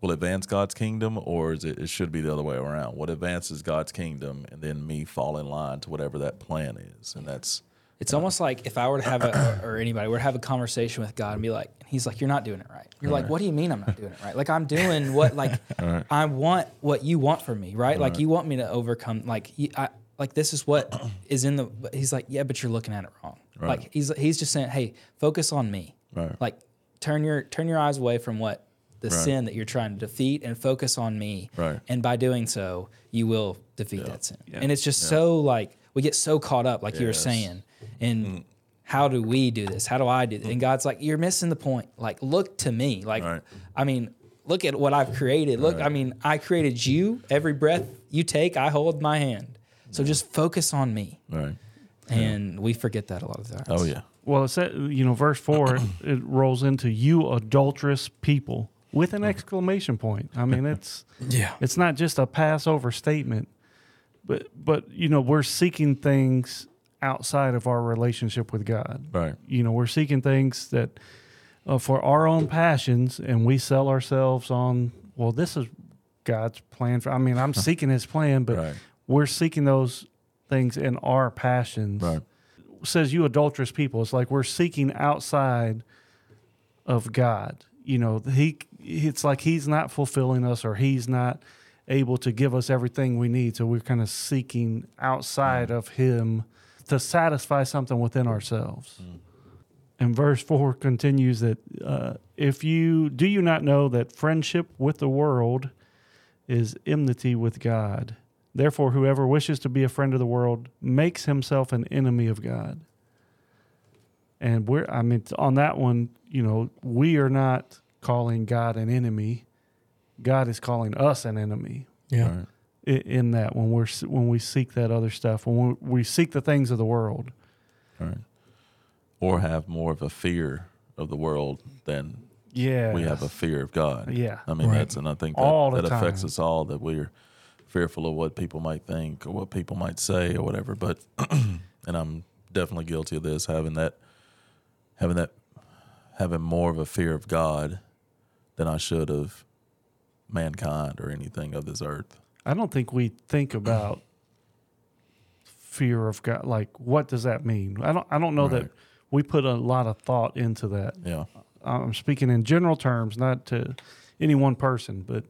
will advance God's kingdom, or is it, it should be the other way around? What advances God's kingdom, and then me fall in line to whatever that plan is, and that's It's almost like if I were to have a, or anybody were to have a conversation with God and be like, he's like, you're not doing it right. You're like, what do you mean I'm not doing it right? Like I'm doing what, like I want what you want from me, right? Like you want me to overcome, like you, I, like this is what is in the. He's like, yeah, but you're looking at it wrong. Like he's he's just saying, hey, focus on me. Right. Like turn your turn your eyes away from what the Right. sin that you're trying to defeat and focus on me. Right. And by doing so, you will defeat that sin. And it's just so like we get so caught up, like you were Yes. saying, in mm. how do we do this? How do I do this? And mm. God's like, you're missing the point. Like, look to me. Like, Right. I mean, look at what I've created. Look, I mean, I created you. Every breath you take, I hold my hand. So just focus on me. right. And we forget that a lot of times. Oh yeah, Well, it's that, you know, verse four, it, it rolls into you adulterous people with an exclamation point. I mean, it's Yeah. it's not just a Passover statement, but but you know, we're seeking things outside of our relationship with God. right. You know, we're seeking things that uh, for our own passions, and we sell ourselves on. Well, this is God's plan for. I mean, I'm seeking His plan, but Right. we're seeking those things in our passions Right. says you adulterous people. It's like we're seeking outside of God. You know, he it's like he's not fulfilling us or he's not able to give us everything we need. So we're kind of seeking outside of him to satisfy something within ourselves. And verse 4 continues that uh, if you do you not know that friendship with the world is enmity with God? Therefore, whoever wishes to be a friend of the world makes himself an enemy of God. And we're, I mean, on that one, you know, we are not calling God an enemy. God is calling us an enemy Yeah. Right. i- in that when we're when we seek that other stuff when we, we seek the things of the world. Right. Or have more of a fear of the world than Yeah, we have a fear of God. Yeah. I mean Right. that's and I think that, All that affects time. us all that we're fearful of what people might think or what people might say or whatever. But and I'm definitely guilty of this, having that having that having more of a fear of God than I should of mankind or anything of this earth. I don't think we think about fear of God. Like, what does that mean? I don't. I don't know that we put a lot of thought into that. Yeah. I'm speaking in general terms, not to any one person, but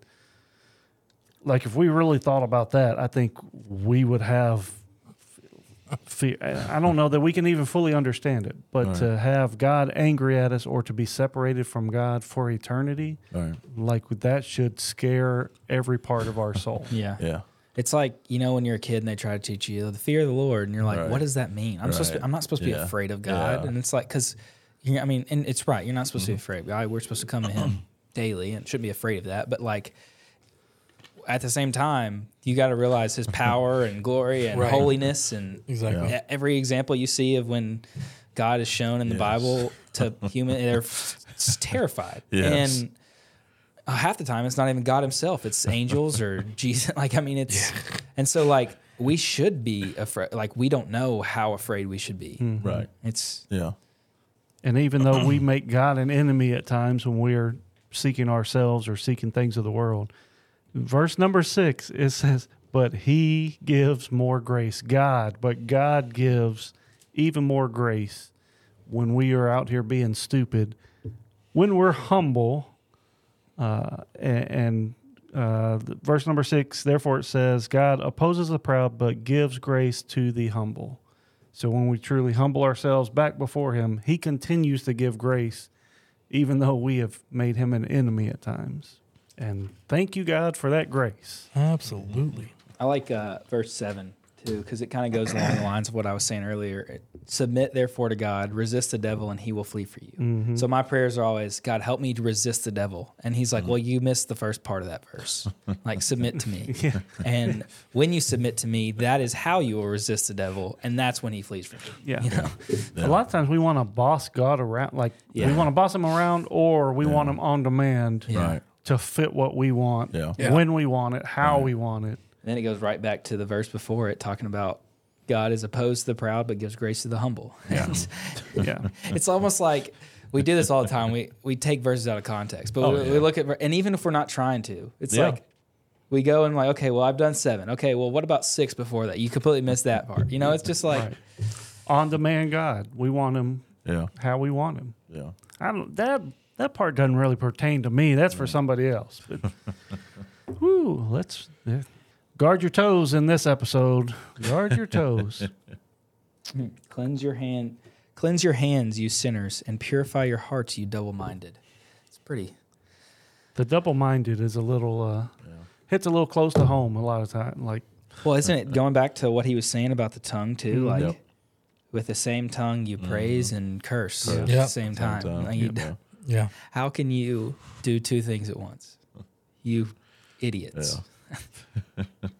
like if we really thought about that, I think we would have. I don't know that we can even fully understand it, but Right. to have God angry at us or to be separated from God for eternity, Right. like that should scare every part of our soul. Yeah. Yeah. It's like you know when you're a kid and they try to teach you the fear of the Lord, and you're like, Right. "What does that mean?" I'm supposed to. Right. I'm not supposed to be afraid of God, Yeah. and it's like because, I mean, and it's right. You're not supposed to Mm-hmm. be afraid. God, We're supposed to come to Him daily, and shouldn't be afraid of that. But like, at the same time, you got to realize His power and glory and Right. holiness, and Exactly. e- every example you see of when God is shown in the Yes. Bible to human, they're f- terrified. Yes. And uh, half the time it's not even God himself. It's angels or Jesus. Like, I mean, it's, and so like we should be afraid. Like, we don't know how afraid we should be. Right. It's, Yeah. And even though we make God an enemy at times when we're seeking ourselves or seeking things of the world, verse number six, it says, But he gives more grace. God, but God gives even more grace when we are out here being stupid, when we're humble. Uh, and uh, verse number six, therefore it says, God opposes the proud, but gives grace to the humble. So when we truly humble ourselves back before Him, He continues to give grace, even though we have made Him an enemy at times. And thank you, God, for that grace. Absolutely. I like uh, verse seven too because it kind of goes along the lines of what I was saying earlier. It- Submit therefore to God, resist the devil, and he will flee for you. So my prayers are always, God, help me to resist the devil. And He's like, Well, you missed the first part of that verse. like, submit to me. And when you submit to me, that is how you will resist the devil, and that's when he flees from you. Yeah. You know? A lot of times we want to boss God around, like we want to boss Him around, or we want Him on demand Right. To fit what we want, Yeah. Yeah. when we want it, how we want it. And then it goes right back to the verse before it, talking about God is opposed to the proud, but gives grace to the humble. Yeah. it's almost like we do this all the time. We we take verses out of context, but Oh, we, yeah. we look at and even if we're not trying to, it's Yeah. like we go and like, okay, well, I've done seven. Okay, well, what about six before that? You completely missed that part. You know, it's just like Right. On demand God. We want Him Yeah. how we want Him. Yeah. I don't that that part doesn't really pertain to me. That's for somebody else. But whoo, let's yeah. guard your toes in this episode. Guard your toes. cleanse your hand, cleanse your hands, you sinners, and purify your hearts, you double-minded. It's pretty. the double minded is a little uh hits a little close to home a lot of time. Like Well, isn't it going back to what he was saying about the tongue too? Like Yep. with the same tongue, you praise and curse yeah. at Yep. the same time. Same time. Like, you- Yeah. Yeah. How can you do two things at once? You idiots. Yeah.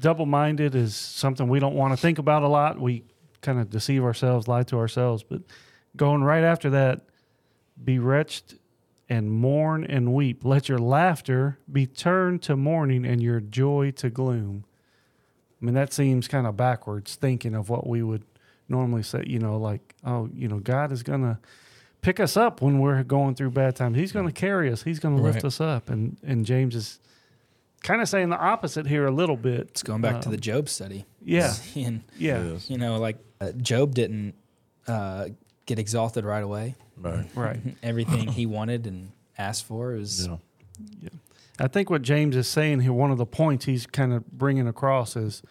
double minded is something we don't want to think about a lot. We kind of deceive ourselves, lie to ourselves. But going right after that, be wretched and mourn and weep. Let your laughter be turned to mourning and your joy to gloom. I mean, that seems kind of backwards thinking of what we would normally say, you know, like, oh, you know, God is going to pick us up when we're going through bad times. He's going to carry us, He's going to lift Right. us up. And, and James is kind of saying the opposite here a little bit. It's going back to Um, the Job study. Yeah. and Yeah. You know, like uh, Job didn't uh, get exalted right away. Right. Right. Everything he wanted and asked for was Yeah. I think what James is saying here, one of the points he's kind of bringing across is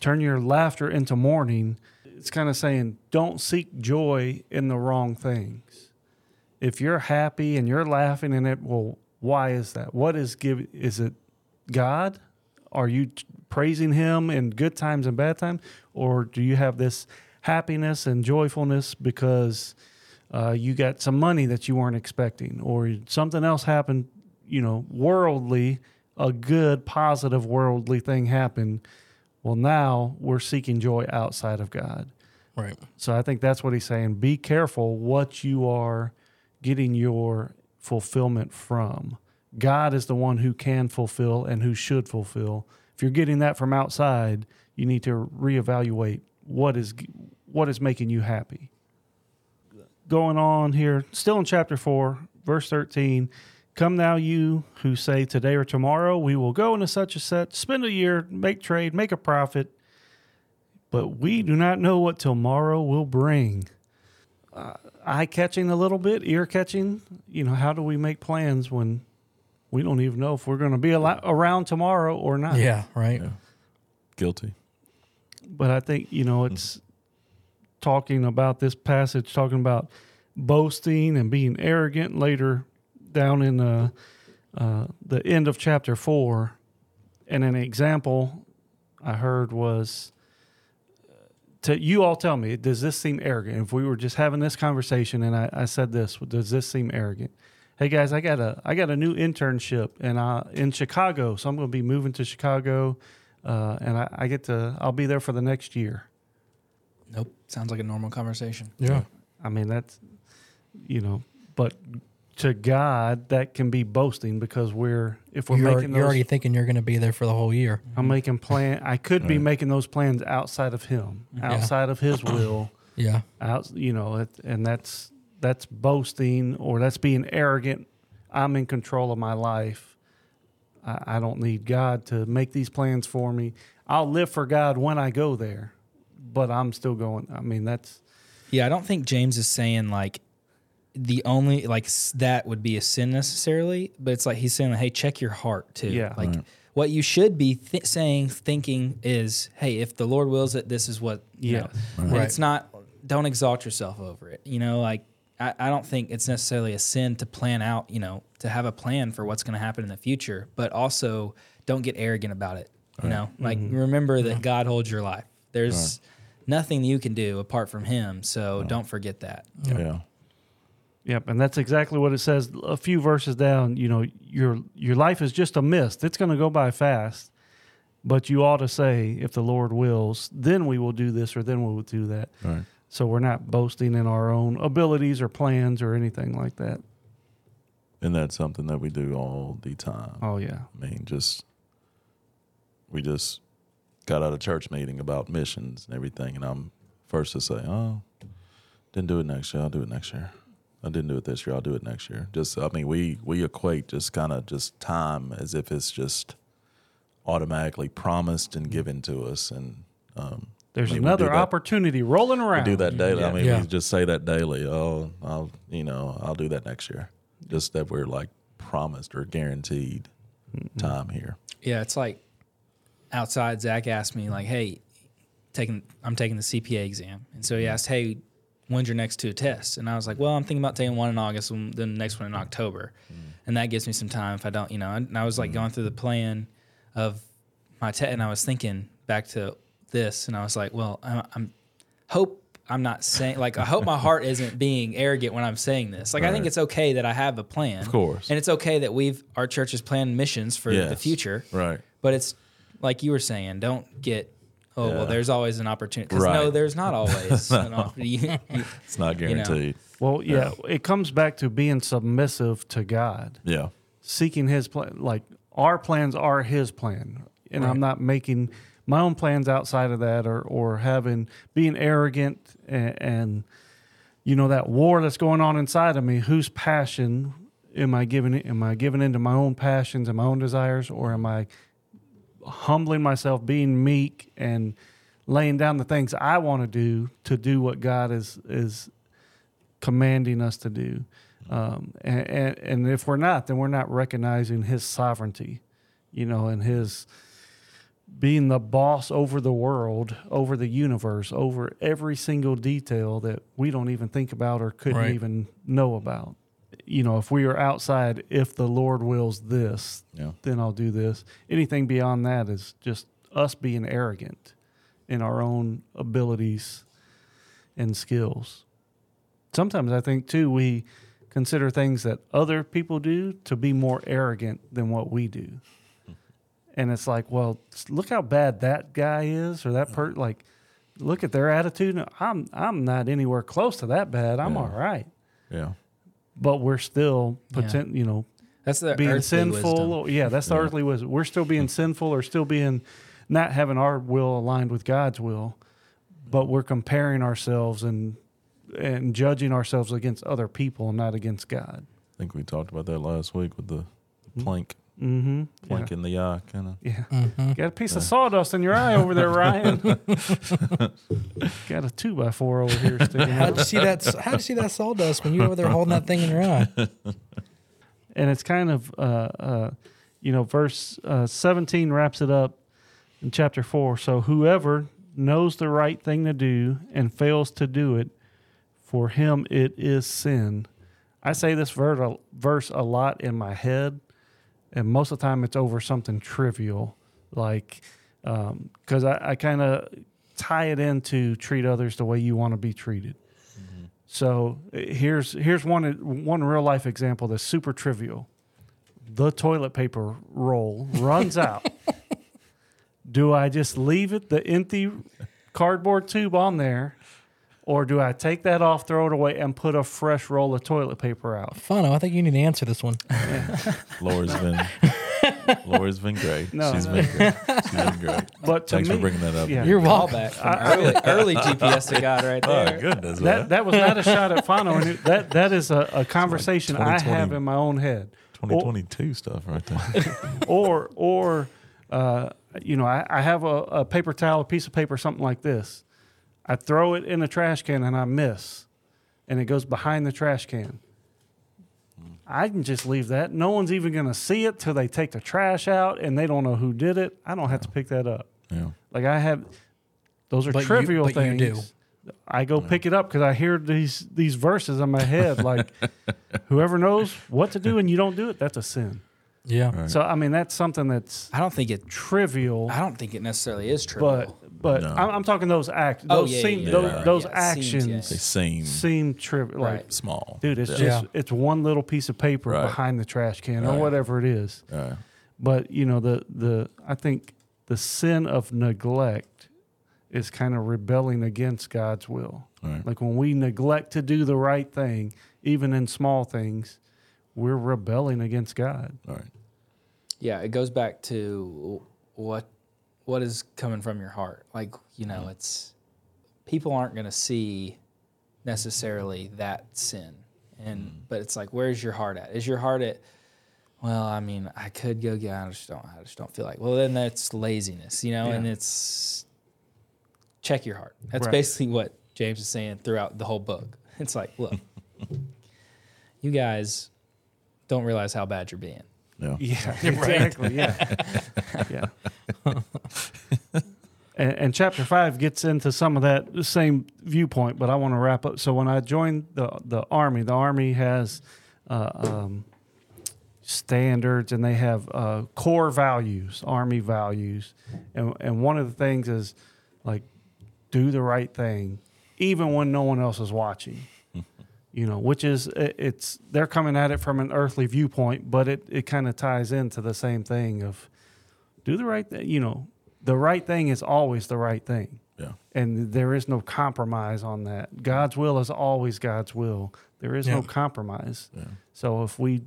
turn your laughter into mourning. It's kind of saying don't seek joy in the wrong things. If you're happy and you're laughing in it, well, why is that? What is give? Is it God? Are you praising Him in good times and bad times, or do you have this happiness and joyfulness because uh, you got some money that you weren't expecting, or something else happened? You know, worldly, a good, positive, worldly thing happened. Well, now we're seeking joy outside of God. Right. So I think that's what he's saying. Be careful what you are getting your fulfillment from. God is the one who can fulfill and who should fulfill. If you're getting that from outside, you need to reevaluate what is what is making you happy. Going on here, still in chapter 4, verse 13. Come now, you who say today or tomorrow we will go into such a set, spend a year, make trade, make a profit, but we do not know what tomorrow will bring. Uh, eye catching a little bit, ear catching. You know, how do we make plans when we don't even know if we're going to be al- around tomorrow or not? Yeah. Right. Yeah. Guilty. But I think, you know, it's talking about this passage, talking about boasting and being arrogant later down in uh, uh, the end of chapter four. And an example I heard was to you all tell me, does this seem arrogant? If we were just having this conversation and I, I said this, does this seem arrogant? Hey guys, I got a I got a new internship and I in Chicago, so I'm going to be moving to Chicago, uh, and I, I get to I'll be there for the next year. nope. Sounds like a normal conversation. Yeah. I mean that's you know, but to God that can be boasting because we're if we're You're, making you're already thinking you're going to be there for the whole year. I'm mm-hmm. making plan. I could be making those plans outside of Him, outside of His will. Yeah. out you know it, and that's that's boasting or that's being arrogant i'm in control of my life I, I don't need god to make these plans for me i'll live for god when i go there but i'm still going i mean that's Yeah, I don't think James is saying like the only like that would be a sin necessarily, but it's like he's saying, hey, check your heart too. Yeah. Like what you should be th- saying, thinking is, hey, if the Lord wills it, this is what. You know. And it's not. Don't exalt yourself over it. You know, like I, I don't think it's necessarily a sin to plan out. You know, to have a plan for what's going to happen in the future, but also don't get arrogant about it. You know, like mm-hmm. remember that God holds your life. There's nothing you can do apart from Him. So don't forget that. Yeah. Yep, and that's exactly what it says. A few verses down, you know, your your life is just a mist. It's going to go by fast, but you ought to say, if the Lord wills, then we will do this or then we will do that. Right. So we're not boasting in our own abilities or plans or anything like that. And that's something that we do all the time. Oh yeah, I mean, just we just got out of church meeting about missions and everything, and I'm first to say, "Oh, didn't do it next year. I'll do it next year. I didn't do it this year. I'll do it next year." Just, I mean, we we equate just kind of just time as if it's just automatically promised and given to us, and um, there's I mean, we do another that- opportunity rolling around. We do that daily. I mean, Yeah. we just say that daily. Oh, I'll you know I'll do that next year. Just that we're like promised or guaranteed time here. Yeah, it's like outside. Zach asked me like, "Hey, taking I'm taking the CPA exam," and so he asked, "Hey, when's your next two tests?" And I was like, "Well, I'm thinking about taking one in August and then the next one in October, mm. and that gives me some time if I don't, you know." And I was like mm. going through the plan of my test, and I was thinking back to this, and I was like, "Well, I'm, I'm hope." I'm not saying like I hope my heart isn't being arrogant when I'm saying this. Like I think it's okay that I have a plan, Of course. and it's okay that we've our church has planned missions for the future. Right. But it's like you were saying, don't get oh Yeah. well. There's always an opportunity. 'Cause Right. no, there's not always an opportunity. You- It's not You know. guaranteed. well, yeah, it comes back to being submissive to God. Yeah. seeking his plan like our plans are his plan and i'm not making my own plans outside of that or or having being arrogant and, and you know that war that's going on inside of me whose passion am i giving it am i giving into my own passions and my own desires or am i humbling myself being meek and laying down the things i want to do to do what god is is commanding us to do. Um, and, and, and if we're not, then we're not recognizing his sovereignty, you know, and his being the boss over the world, over the universe, over every single detail that we don't even think about or couldn't Right. even know about. You know, if we are outside, if the Lord wills this, Yeah. then I'll do this. Anything beyond that is just us being arrogant in our own abilities and skills. Sometimes I think too we consider things that other people do to be more arrogant than what we do. And it's like, well, look how bad that guy is or that per like look at their attitude. I'm I'm not anywhere close to that bad. I'm Yeah. all right. Yeah. But we're still Yeah. you know, That's the being earthly sinful. wisdom. Or, yeah, that's the Yeah. earthly wisdom. We're still being hmm. sinful or still being not having our will aligned with God's will, but we're comparing ourselves and and judging ourselves against other people, and not against God. I think we talked about that last week with the hmm? plank, Mm-hmm. plank in the eye, kind of. Yeah. Mm-hmm. Got a piece of sawdust in your eye over there, Ryan. Got a two by four over here sticking How'd you see that? How'd you see that sawdust when you were over there holding that thing in your eye? and it's kind of uh, uh, you know verse uh, 17 wraps it up in chapter 4 so whoever knows the right thing to do and fails to do it for him it is sin i say this ver- verse a lot in my head and most of the time it's over something trivial like because I, I kind of tie it into treat others the way you want to be treated so uh, here's here's one one real life example that's super trivial. The toilet paper roll runs out. do I just leave it the empty cardboard tube on there, or do I take that off, throw it away, and put a fresh roll of toilet paper out? Fano, I think you need to answer this one. Laura's been, Laura's been great. No. She's been great. She's been great. But Thanks me, for bringing that up. yeah. You're welcome. Callback from early, early GPS to God right Oh there. goodness. that that was not a shot at Fano. and it- That that is a, a conversation I have in my own head. 2022 stuff right there. or or uh, you know I, I have a, a paper towel a piece of paper something like this i throw it in the trash can and i miss and it goes behind the trash can. I can just leave that. No one's even going to see it till they take the trash out and they don't know who did it. I don't have to pick that up. Yeah. Like I have, those are But you- trivial but you things. do. I go pick it up because I hear these these verses in my head. Like, whoever knows what to do and you don't do it, that's a sin. Yeah. So I mean, that's something that's I don't think it. trivial. I don't think it necessarily is true. but but No. I'm, I'm talking those acts. Oh, Those yeah, seem yeah, those, yeah. those Yeah, it seems, actions yeah. They seem seem trivial. Like, Right. small. dude, it's Yeah. just it's one little piece of paper Right. behind the trash can or Right. whatever it is. Right. But you know the the I think the sin of neglect is kind of rebelling against God's will. Right. Like when we neglect to do the right thing, even in small things, we're rebelling against God. Right. yeah, it goes back to what what is coming from your heart. Like you know, mm-hmm. it's people aren't going to see necessarily that sin, and mm-hmm. but it's like, where's your heart at? Is your heart at? Well, I mean, I could go get. I just don't. I just don't feel like. Well, then that's laziness, you know, and it's check your heart. That's Right. basically what James is saying throughout the whole book. It's like, look, you guys don't realize how bad you're being. Yeah. Yeah, exactly. Yeah, yeah. and, and chapter five gets into some of that same viewpoint, but I want to wrap up. So when I joined the the army, the army has uh, um, standards and they have uh, core values, army values, and and one of the things is like do the right thing, even when no one else is watching you know, which is it's they're coming at it from an earthly viewpoint, but it it kind of ties into the same thing of do the right thing. You know, the right thing is always the right thing, Yeah. and there is no compromise on that. God's will is always God's will. There is no compromise. Yeah. So if we,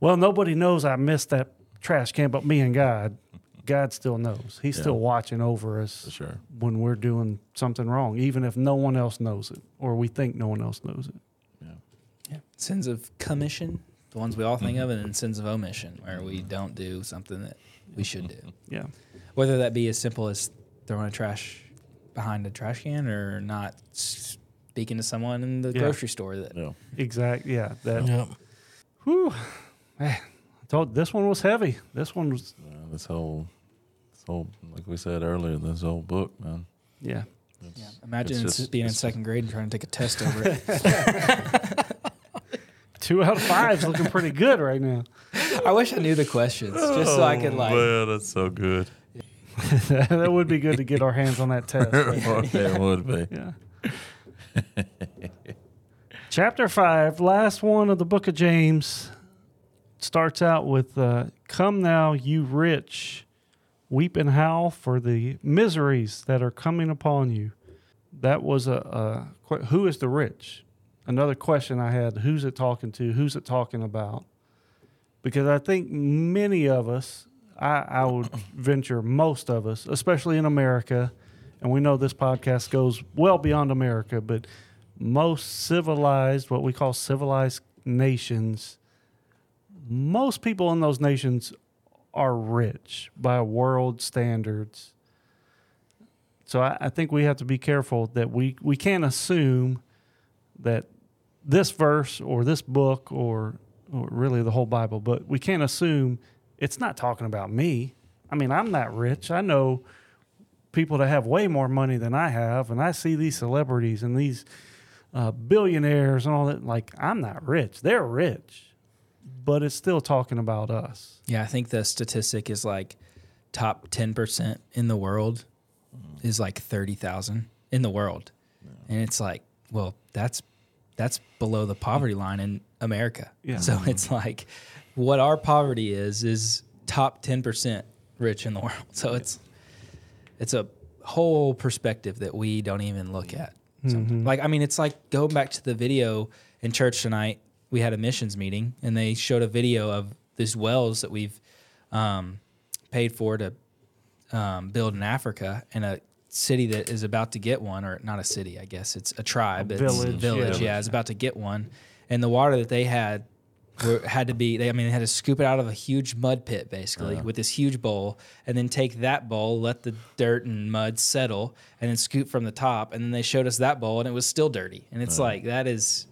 well, nobody knows I missed that trash can, but me and God. God still knows. He's Yeah. still watching over us For sure. when we're doing something wrong, even if no one else knows it or we think no one else knows it. Yeah. Sins of commission, the ones we all think of, and then sins of omission, where we don't do something that we should do. Yeah. Whether that be as simple as throwing a trash behind a trash can or not speaking to someone in the Yeah. grocery store that Yeah. Exactly. Yeah. That. Yep. Whew. Man, I told this one was heavy. This one was. Uh, this whole, this whole, like we said earlier, this whole book, man. Yeah. It's, imagine it's just- being in second grade and trying to take a test over it. Two out of five is looking pretty good right now. I wish I knew the questions just so I could like. Man, that's so good. that would be good to get our hands on that test. it would be. Yeah. Chapter five, last one of the book of James, starts out with uh, Come now, you rich, weep and howl for the miseries that are coming upon you. That was a, a who is the rich? Another question I had who's it talking to? Who's it talking about? Because I think many of us, I, I would venture most of us, especially in America, and we know this podcast goes well beyond America, but most civilized, what we call civilized nations, most people in those nations are rich by world standards. So I, I think we have to be careful that we, we can't assume that this verse or this book or, or really the whole Bible, but we can't assume it's not talking about me. I mean, I'm not rich. I know people that have way more money than I have, and I see these celebrities and these uh, billionaires and all that. Like, I'm not rich. They're rich, but it's still talking about us. Yeah, I think the statistic is like top 10% in the world mm-hmm. is like 30,000 in the world. And it's like, well, that's that's below the poverty line in America. Yeah. So it's like what our poverty is is top 10% rich in the world. So it's it's a whole perspective that we don't even look at. sometimes. Mm-hmm. Like I mean, it's like going back to the video in church tonight. We had a missions meeting, and they showed a video of these wells that we've um, paid for to um, build in Africa, in a city that is about to get one, or not a city, I guess it's a tribe, it's village, village, yeah. yeah, is about to get one, and the water that they had were, had to be. They, I mean, they had to scoop it out of a huge mud pit basically with this huge bowl, and then take that bowl, let the dirt and mud settle, and then scoop from the top. And then they showed us that bowl, and it was still dirty. And it's like that is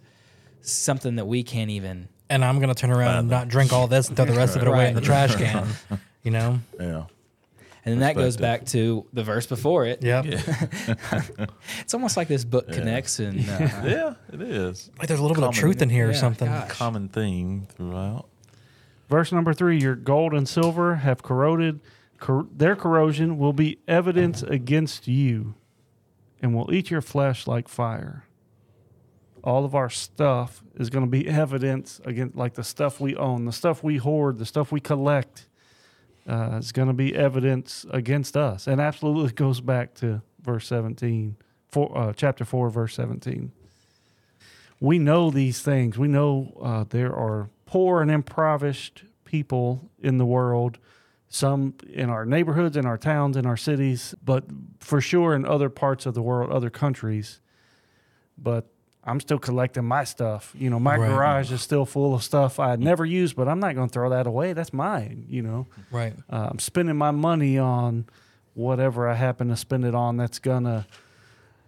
something that we can't even. And I'm gonna turn around and not drink all this and throw the rest of it away in the trash can. You know? Yeah. And then that goes back to the verse before it. Yeah. It's almost like this book connects and uh, Yeah, it is. Wait, there's a little bit of truth in here or something. gosh. Common theme throughout. Verse number three: Your gold and silver have corroded; cor- their corrosion will be evidence against you, and will eat your flesh like fire. All of our stuff is going to be evidence against, like the stuff we own, the stuff we hoard, the stuff we collect. Uh, is going to be evidence against us, and absolutely goes back to verse seventeen, for, uh, chapter four, verse seventeen we know these things. We know uh, there are poor and impoverished people in the world, some in our neighborhoods, in our towns, in our cities, but for sure in other parts of the world, other countries. But I'm still collecting my stuff. You know, my Right. garage is still full of stuff I never used, but I'm not going to throw that away. That's mine, you know. Right. Uh, I'm spending my money on whatever I happen to spend it on that's gonna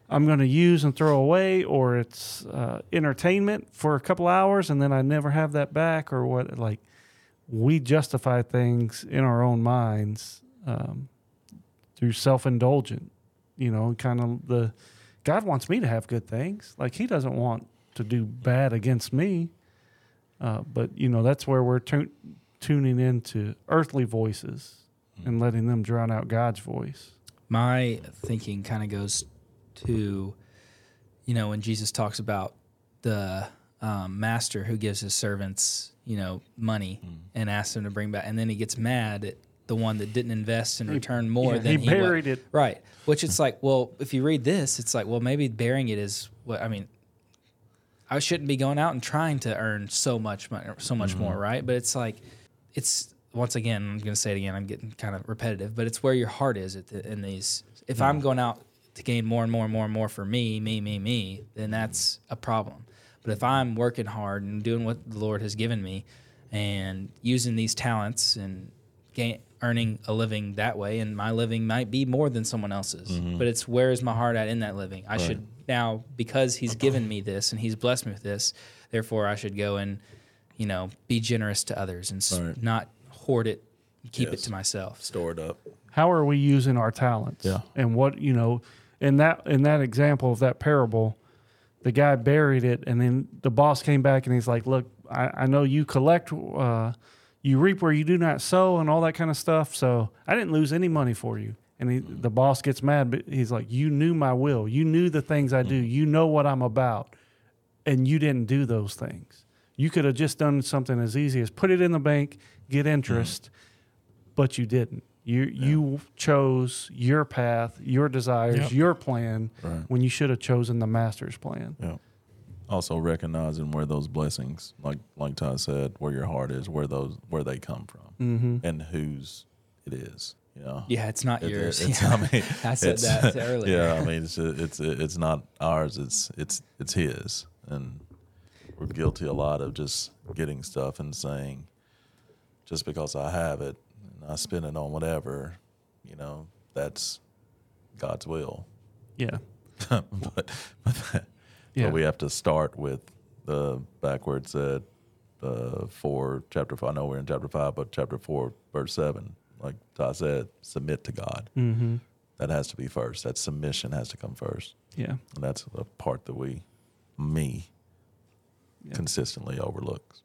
I'm gonna use and throw away, or it's uh, entertainment for a couple hours and then I never have that back, or what. Like we justify things in our own minds um, through self indulgent, you know, kind of the God wants me to have good things. Like He doesn't want to do bad against me. Uh, but you know that's where we're tu- tuning into earthly voices and letting them drown out God's voice. my thinking kind of goes to, you know, when Jesus talks about the um, master who gives his servants, you know, money and asks them to bring back, and then he gets mad at the one that didn't invest and return more yeah, than he he, buried it. Right. Which it's like, well, if you read this, it's like, well, maybe burying it is what I mean. I shouldn't be going out and trying to earn so much money, so much mm-hmm. more, right? But it's like, it's once again, I'm going to say it again. I'm getting kind of repetitive, but it's where your heart is at the, in these. If I'm mm. going out to gain more and more and more and more for me, me, me, me, then that's a problem. But if I'm working hard and doing what the Lord has given me, and using these talents and gain, earning a living that way, and my living might be more than someone else's, but it's where is my heart at in that living? I should now because He's given me this and He's blessed me with this, therefore I should go and you know be generous to others and Right. not hoard it, keep it to myself. Stored up. How are we using our talents? Yeah. And what you know, in that in that example of that parable, the guy buried it, and then the boss came back and he's like, "Look, I, I know you collect, uh, you reap where you do not sow, and all that kind of stuff. So I didn't lose any money for you." And he, mm. the boss gets mad, but he's like, "You knew my will. You knew the things I do. Mm. You know what I'm about, and you didn't do those things. You could have just done something as easy as put it in the bank, get mm. interest." but you didn't. You you chose your path, your desires, Yep. your plan Right. when you should have chosen the master's plan. Yeah. Also recognizing where those blessings, like like Todd said, where your heart is, where those where they come from, Mm-hmm. and whose it is. You know. Yeah, it's not It- yours. it's- Yeah. I mean, I said it's- that earlier. Yeah, I mean, it's it's it's not ours. It's it's it's his, and we're guilty a lot of just getting stuff and saying, just because I have it and I spend it on whatever, you know, that's God's will. Yeah. but but, that, Yeah. but we have to start with the backwards at uh, four chapter five. I know we're in chapter five, but chapter four, verse seven, like Todd said, submit to God. Mm-hmm. That has to be first. That submission has to come first, Yeah. and that's the part that we, me, Yeah. consistently overlooks.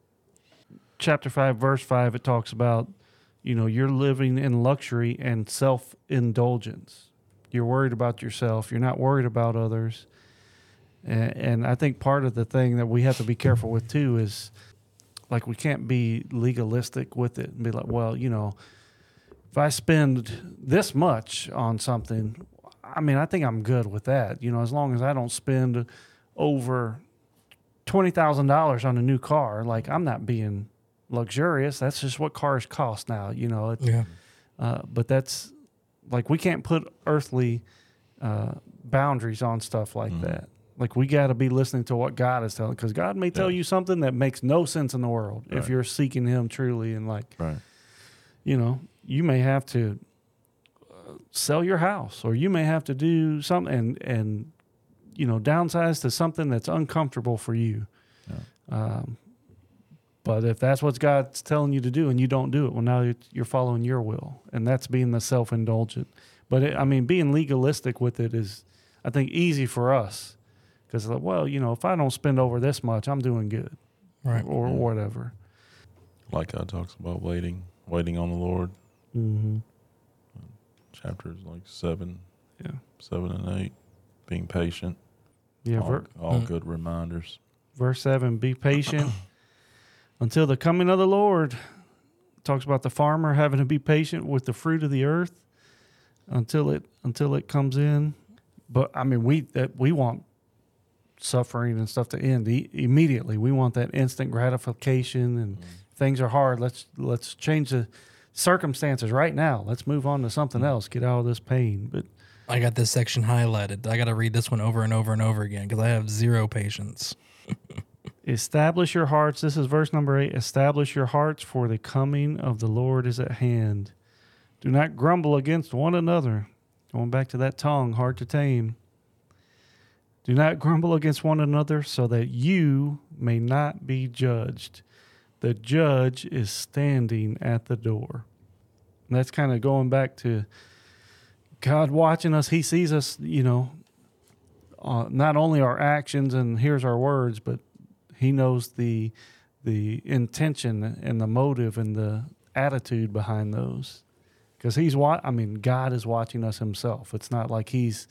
Chapter five, verse five, it talks about, you know, you're living in luxury and self indulgence. You're worried about yourself. You're not worried about others. And, and I think part of the thing that we have to be careful with too is like we can't be legalistic with it and be like, well, you know, if I spend this much on something, I mean, I think I'm good with that. You know, as long as I don't spend over twenty thousand dollars on a new car, like I'm not being luxurious. That's just what cars cost now. You know, it, Yeah. uh, but that's like we can't put earthly uh, boundaries on stuff like that. Like we got to be listening to what God is telling, because God may tell Yeah. you something that makes no sense in the world if you're seeking Him truly, and like Right. you know, you may have to uh, sell your house, or you may have to do something and and you know downsize to something that's uncomfortable for you. Um, but if that's what God's telling you to do and you don't do it, well, now you're- you're following your will, and that's being the self indulgent. But it, I mean, being legalistic with it is, I think, easy for us because, like, well, you know, if I don't spend over this much, I'm doing good, Right. or, or whatever. Like God talks about waiting, waiting on the Lord. Mm-hmm. Chapters like seven, Yeah, seven and eight, being patient. yeah. all ver- all Mm. good reminders. verse 7 be patient until the coming of the lord talks about the farmer having to be patient with the fruit of the earth until it until it comes in but i mean we that we want suffering and stuff to end e- immediately we want that instant gratification and mm-hmm. things are hard let's let's change the circumstances right now let's move on to something mm-hmm. else get out of this pain but I got this section highlighted. I got to read this one over and over and over again because I have zero patience. Establish your hearts. This is verse number eight. Establish your hearts, for the coming of the Lord is at hand. Do not grumble against one another. Going back to that tongue, hard to tame. Do not grumble against one another, so that you may not be judged. The judge is standing at the door. And that's kind of going back to God watching us. He sees us, you know, uh, not only our actions and hears our words, but he knows the the intention and the motive and the attitude behind those because he's what i mean god is watching us himself it's not like he's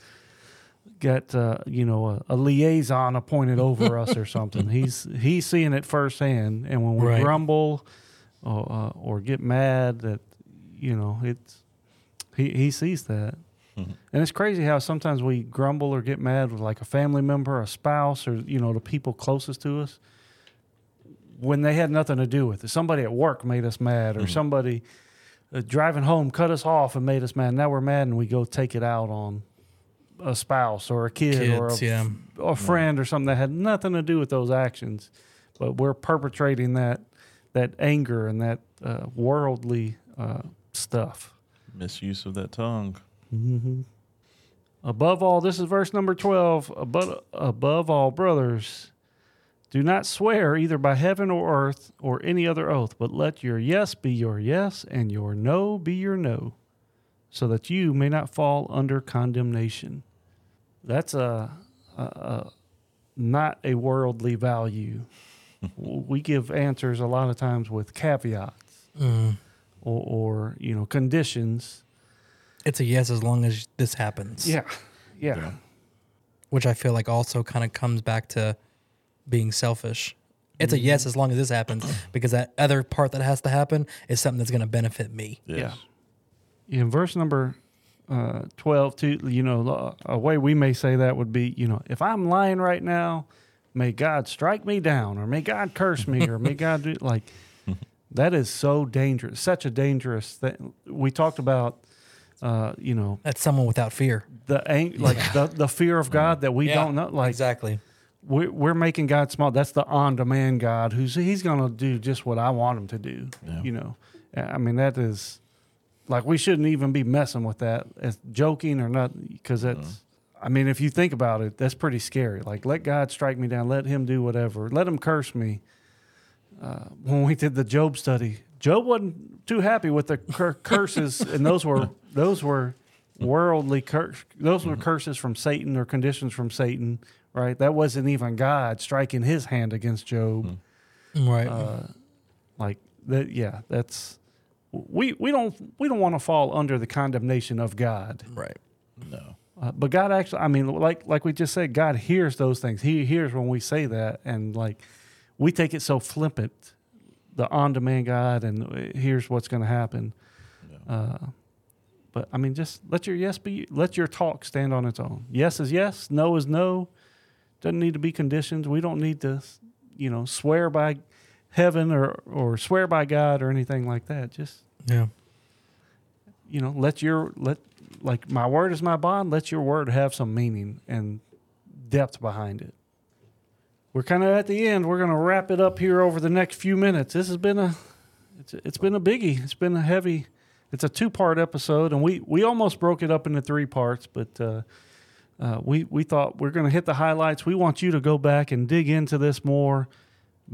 got uh, you know a, a liaison appointed over us or something he's he's seeing it firsthand and when we Right. grumble or, uh, or get mad that you know it's he, he sees that and it's crazy how sometimes we grumble or get mad with like a family member, a spouse, or you know the people closest to us when they had nothing to do with it. Somebody at work made us mad, or somebody uh, driving home cut us off and made us mad. Now we're mad, and we go take it out on a spouse or a kid or a, yeah. a friend or something that had nothing to do with those actions, but we're perpetrating that that anger and that uh, worldly uh, stuff. Misuse of that tongue. Above all, this is verse number 12. Above, above all, brothers, do not swear either by heaven or earth or any other oath, but let your yes be your yes and your no be your no, so that you may not fall under condemnation. That's a, a, a not a worldly value. we give answers a lot of times with caveats Mm. or, or you know conditions. It's a yes as long as this happens. Yeah, yeah. Which I feel like also kind of comes back to being selfish. It's a yes as long as this happens because that other part that has to happen is something that's going to benefit me. Yes. In verse number uh, 12 too you know a way we may say that would be you know if i'm lying right now may god strike me down or may god curse me or may god do like that is so dangerous such a dangerous thing we talked about uh, you know That's someone without fear. the ang- like the, the fear of god that we don't know like exactly. we're, we're making God small. That's the on-demand God who's he's going to do just what I want him to do. Yeah. You know, I mean that is like we shouldn't even be messing with that as joking or not because that's. I mean, if you think about it, that's pretty scary. Like, let God strike me down. Let Him do whatever. Let Him curse me. Uh, when we did the Job study, Job wasn't too happy with the cur- curses, and those were those were worldly curse. Those were curses from Satan or conditions from Satan, right? That wasn't even God striking His hand against Job. Right. Uh, like that, yeah. That's we we don't we don't want to fall under the condemnation of God. right. No. Uh, but God actually, I mean, like like we just said, God hears those things. He hears when we say that, and like we take it so flippant, the on-demand God, and uh, here's what's going to happen. Uh, but I mean, just let your yes be, let your talk stand on its own. Yes is yes, no is no. Doesn't need to be conditions. We don't need to, you know, swear by heaven or or swear by God or anything like that. Just Yeah. you know, let your let like my word is my bond. Let your word have some meaning, and depth behind it. We're kind of at the end. We're going to wrap it up here over the next few minutes. This has been a it's it's been a biggie. It's been a heavy. It's a two part episode, and we we almost broke it up into three parts, but uh, uh, we we thought we're going to hit the highlights. We want you to go back and dig into this more.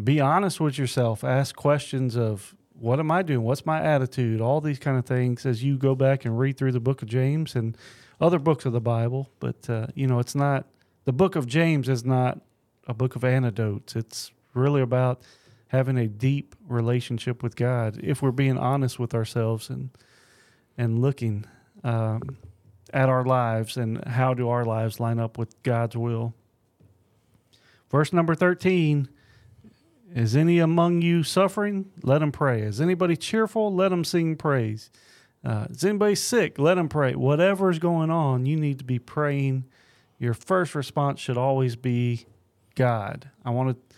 Be honest with yourself. Ask questions of what am I doing? What's my attitude? All these kind of things as you go back and read through the book of James and other books of the Bible. But uh, you know, it's not the book of James is not a book of anecdotes. It's really about having a deep relationship with God. If we're being honest with ourselves and and looking um, at our lives and how do our lives line up with God's will. Verse number thirteen. Is any among you suffering? Let him pray. Is anybody cheerful? Let him sing praise. Uh, is anybody sick? Let him pray. Whatever is going on, you need to be praying. Your first response should always be God. I want to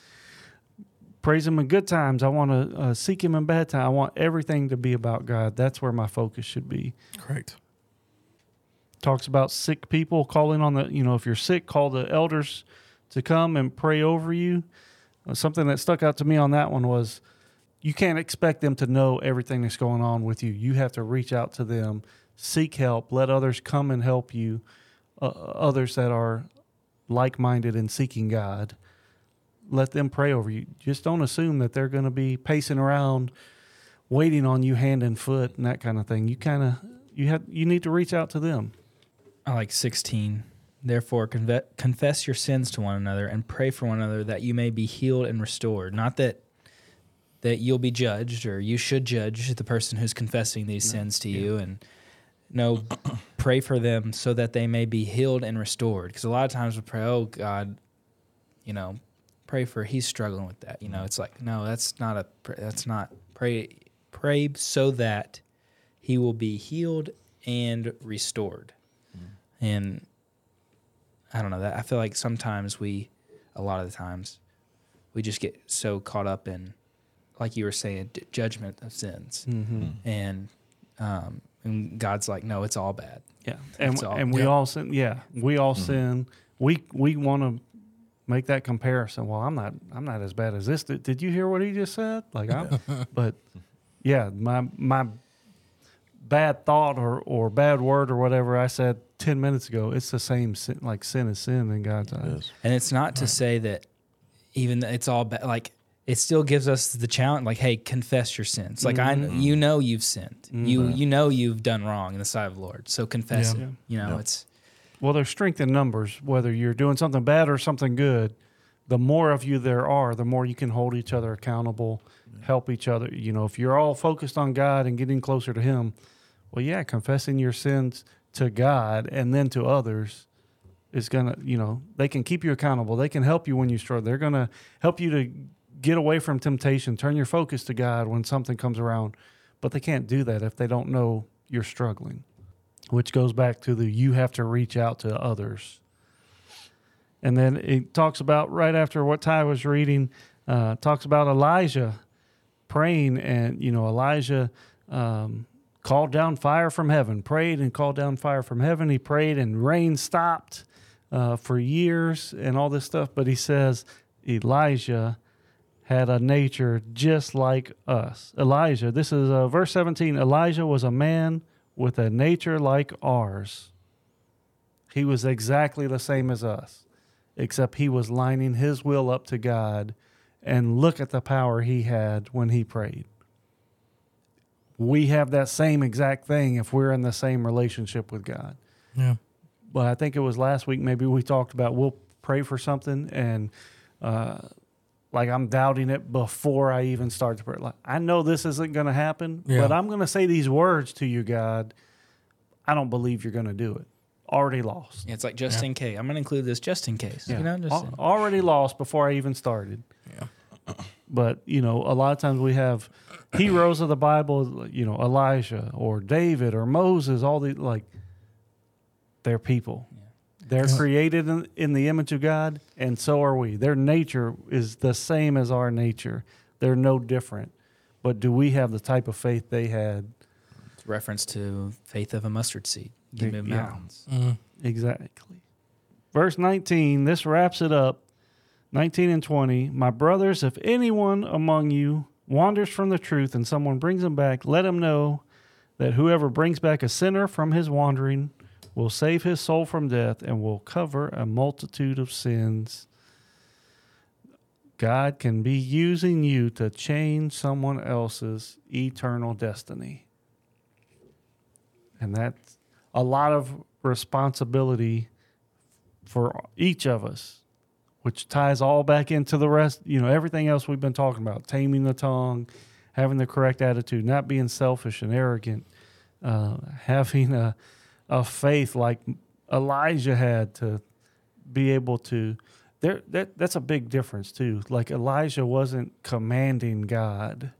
praise Him in good times. I want to uh, seek Him in bad times. I want everything to be about God. That's where my focus should be. Correct. Talks about sick people calling on the, you know, if you're sick, call the elders to come and pray over you. Uh, something that stuck out to me on that one was you can't expect them to know everything that's going on with you. You have to reach out to them, seek help, let others come and help you, uh, others that are like minded and seeking God. Let them pray over you. Just don't assume that they're going to be pacing around, waiting on you hand and foot and that kind of thing. You kind of you have you need to reach out to them. I like 16. Therefore, confess your sins to one another and pray for one another that you may be healed and restored. Not that that you'll be judged or you should judge the person who's confessing these sins to you. And no pray for them so that they may be healed and restored. Because a lot of times we pray oh god you know pray for he's struggling with that. You know mm-hmm. it's like no that's not a that's not pray pray so that he will be healed and restored. Mm-hmm. And i don't know that i feel like sometimes we a lot of the times we just get so caught up in like you were saying d- judgment of sins Mm-hmm. and um and god's like no it's all bad Yeah, and That's all. and we Yeah. all sin. Yeah, we all sin. We we want to make that comparison. Well, I'm not I'm not as bad as this. Did, did you hear what he just said? Like, I'm, but yeah, my my bad thought or or bad word or whatever I said ten minutes ago. It's the same sin. Like sin is sin in God's eyes. And it's not to say that even though it's all bad, like it still gives us the challenge, like, hey, confess your sins. Like I, Mm-hmm. you know, you've sinned. You, you know, you've done wrong in the sight of the Lord. So confess Yeah. it. You know, Yeah. it's Well, there's strength in numbers. Whether you're doing something bad or something good, the more of you there are, the more you can hold each other accountable, help each other. You know, if you're all focused on God and getting closer to Him, well, yeah, confessing your sins to God and then to others is gonna, you know, they can keep you accountable. They can help you when you struggle. They're gonna help you to get away from temptation, turn your focus to God when something comes around. But they can't do that if they don't know you're struggling which goes back to the you have to reach out to others. And then it talks about right after what Ty was reading, uh, talks about Elijah praying, and you know Elijah um, called down fire from heaven, prayed and called down fire from heaven. He prayed and rain stopped uh, for years and all this stuff. But he says Elijah had a nature just like us. Elijah, this is uh, verse 17. Elijah was a man with a nature like ours. He was exactly the same as us, except he was lining his will up to God. And look at the power he had when he prayed. We have that same exact thing if we're in the same relationship with God Yeah. but I think it was last week. Maybe we talked about we'll pray for something, and uh, like I'm doubting it before I even start to pray. Like I know this isn't going to happen, Yeah. but I'm going to say these words to you, God. I don't believe you're going to do it. Already lost. Yeah, it's like just in case. I'm gonna include this just in case. Yeah. You know, just Al- already lost before I even started. Yeah. But you know, a lot of times we have heroes of the Bible. You know, Elijah or David or Moses. All the like, they're people. They're created in, in the image of God, and so are we. Their nature is the same as our nature. They're no different. But do we have the type of faith they had? it's reference to faith of a mustard seed. You move mountains. Mm. Exactly. verse 19, this wraps it up. 19 and 20. My brothers, if anyone among you wanders from the truth and someone brings him back, let him know that whoever brings back a sinner from his wandering will save his soul from death and will cover a multitude of sins. God can be using you to change someone else's eternal destiny. And that's a lot of responsibility for each of us, which ties all back into the rest, you know, everything else we've been talking about taming the tongue, having the correct attitude, not being selfish and arrogant, uh, having a, a faith like Elijah had to be able to. There, that that's a big difference too. Like Elijah wasn't commanding God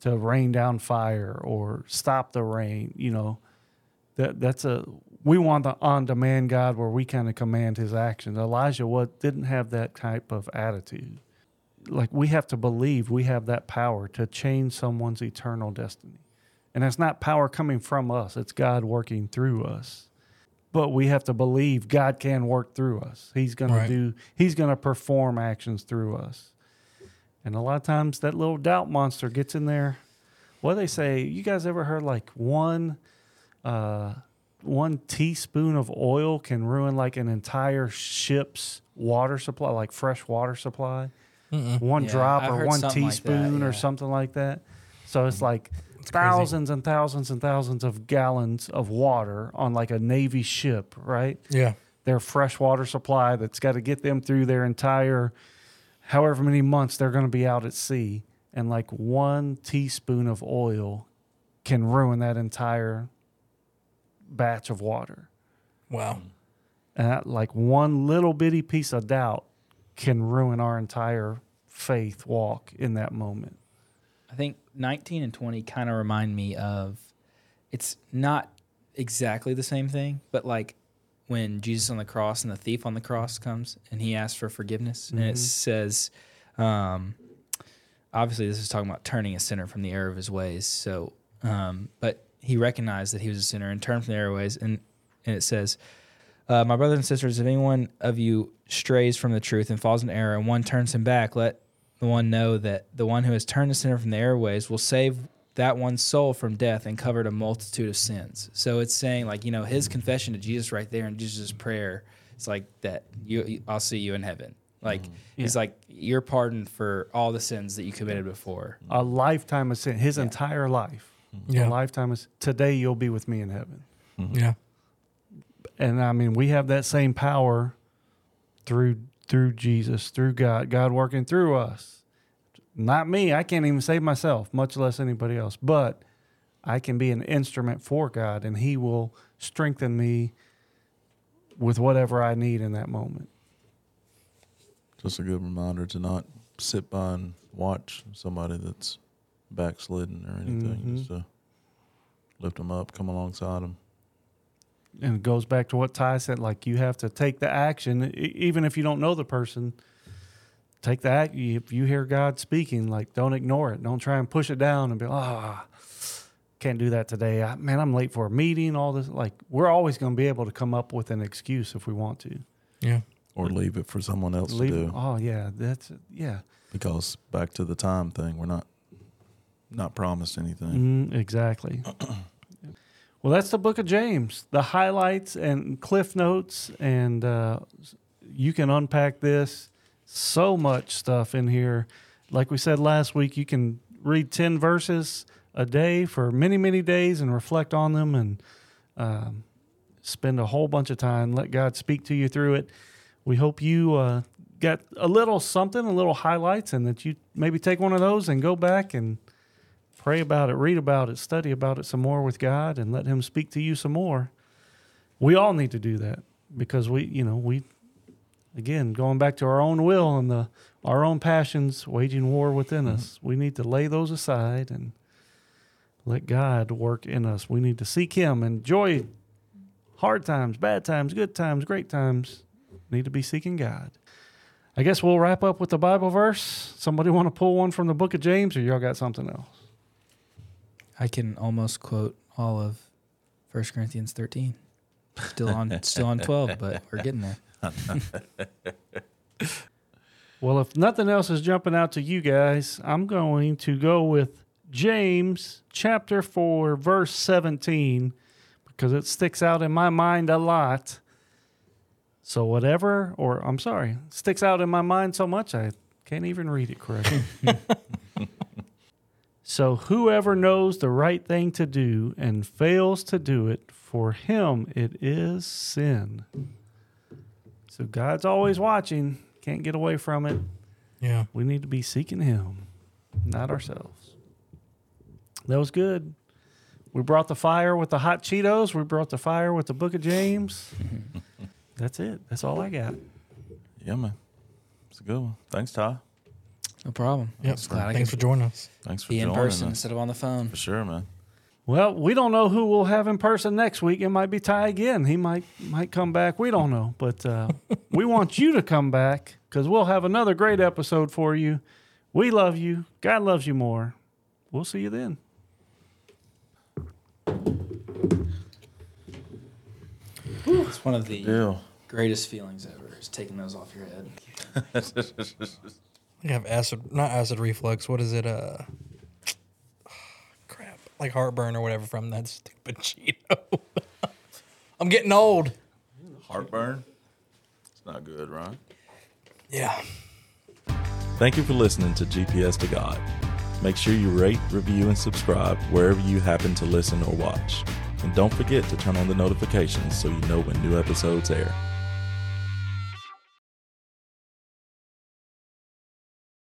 to rain down fire or stop the rain. You know, that that's a we want the on demand God where we kind of command His actions. Elijah what didn't have that type of attitude. Like we have to believe we have that power to change someone's eternal destiny, and that's not power coming from us. It's God working through us. But we have to believe God can work through us. He's going Right. to do. He's going to perform actions through us. And a lot of times that little doubt monster gets in there. What do they say? You guys ever heard like one uh, one teaspoon of oil can ruin like an entire ship's water supply, like fresh water supply? One Yeah, drop I've or one something like teaspoon or something like that. So it's mm. like crazy. thousands and thousands and thousands of gallons of water on like a Navy ship, right? Yeah. their fresh water supply that's got to get them through their entire however many months they're going to be out at sea and like one teaspoon of oil can ruin that entire batch of water Wow. and that, like one little bitty piece of doubt can ruin our entire faith walk in that moment I think 19 and 20 kind of remind me of it's not exactly the same thing, but like when Jesus on the cross and the thief on the cross comes and he asks for forgiveness and it says, um, obviously this is talking about turning a sinner from the error of his ways. So, um, but he recognized that he was a sinner and turned from the error ways. And, and it says, uh, my brothers and sisters, if anyone of you strays from the truth and falls in error and one turns him back, let the one know that the one who has turned the sinner from the airways will save that one's soul from death and covered a multitude of sins. So it's saying like, you know, his confession to Jesus right there and Jesus' prayer, it's like that you I'll see you in heaven. Like he's like you're pardoned for all the sins that you committed before. a lifetime of sin his entire life Yeah. a lifetime is today you'll be with me in heaven mm-hmm. Yeah. and I mean we have that same power through through Jesus, through God, God working through us. Not me, I can't even save myself, much less anybody else, but I can be an instrument for God and he will strengthen me with whatever I need in that moment. Just a good reminder to not sit by and watch somebody that's backslidden or anything. Mhm. Just to lift them up, come alongside them. And it goes back to what Ty said like you have to take the action e- even if you don't know the person. Take the act if you hear God speaking like don't ignore it. Don't try and push it down and be ah can't do that today. I, man, I'm late for a meeting all this like we're always going to be able to come up with an excuse if we want to. Yeah. Or leave it for someone else Leave, to do. oh yeah, that's yeah. Because back to the time thing, we're not not promised anything. Mm, exactly. well, that's the book of James. The highlights and cliff notes, and uh, you can unpack this. So much stuff in here. Like we said last week, you can read 10 verses a day for many, many days and reflect on them and um, spend a whole bunch of time. Let God speak to you through it. We hope you uh, got a little something, a little highlights, and that you maybe take one of those and go back and pray about it, read about it, study about it some more with God, and let Him speak to you some more. We all need to do that because we, you know, we, again, going back to our own will and the our own passions waging war within mm-hmm. us. We need to lay those aside and let God work in us. We need to seek Him, and enjoy hard times, bad times, good times, great times. Need to be seeking God. I guess we'll wrap up with the Bible verse. Somebody want to pull one from the book of James, or y'all got something else? I can almost quote all of 1 Corinthians 13. Still on, still on twelve, but we're getting there. Well, if nothing else is jumping out to you guys, I'm going to go with James chapter 4, verse 17, because it sticks out in my mind a lot. So, whatever, or I'm sorry, sticks out in my mind so much I can't even read it correctly. so, whoever knows the right thing to do and fails to do it, for him it is sin. So, God's always watching. Can't get away from it. Yeah. We need to be seeking Him, not ourselves. That was good. We brought the fire with the hot Cheetos. We brought the fire with the Book of James. That's it. That's all I got. Yeah, man. It's a good one. Thanks, Ty. No problem. Yep. Just glad I Thanks could for joining us. Thanks for be in joining person us. instead of on the phone. For sure, man. Well, we don't know who we'll have in person next week. It might be Ty again. He might might come back. We don't know, but uh, we want you to come back because we'll have another great episode for you. We love you. God loves you more. We'll see you then. It's one of the Deal. greatest feelings ever. Is taking those off your head. You have acid, not acid reflux. What is it? Uh, crap, like heartburn or whatever from that stupid Cheeto. I'm getting old. Heartburn. It's not good, Ron. Yeah. Thank you for listening to GPS to God. Make sure you rate, review, and subscribe wherever you happen to listen or watch. And don't forget to turn on the notifications so you know when new episodes air.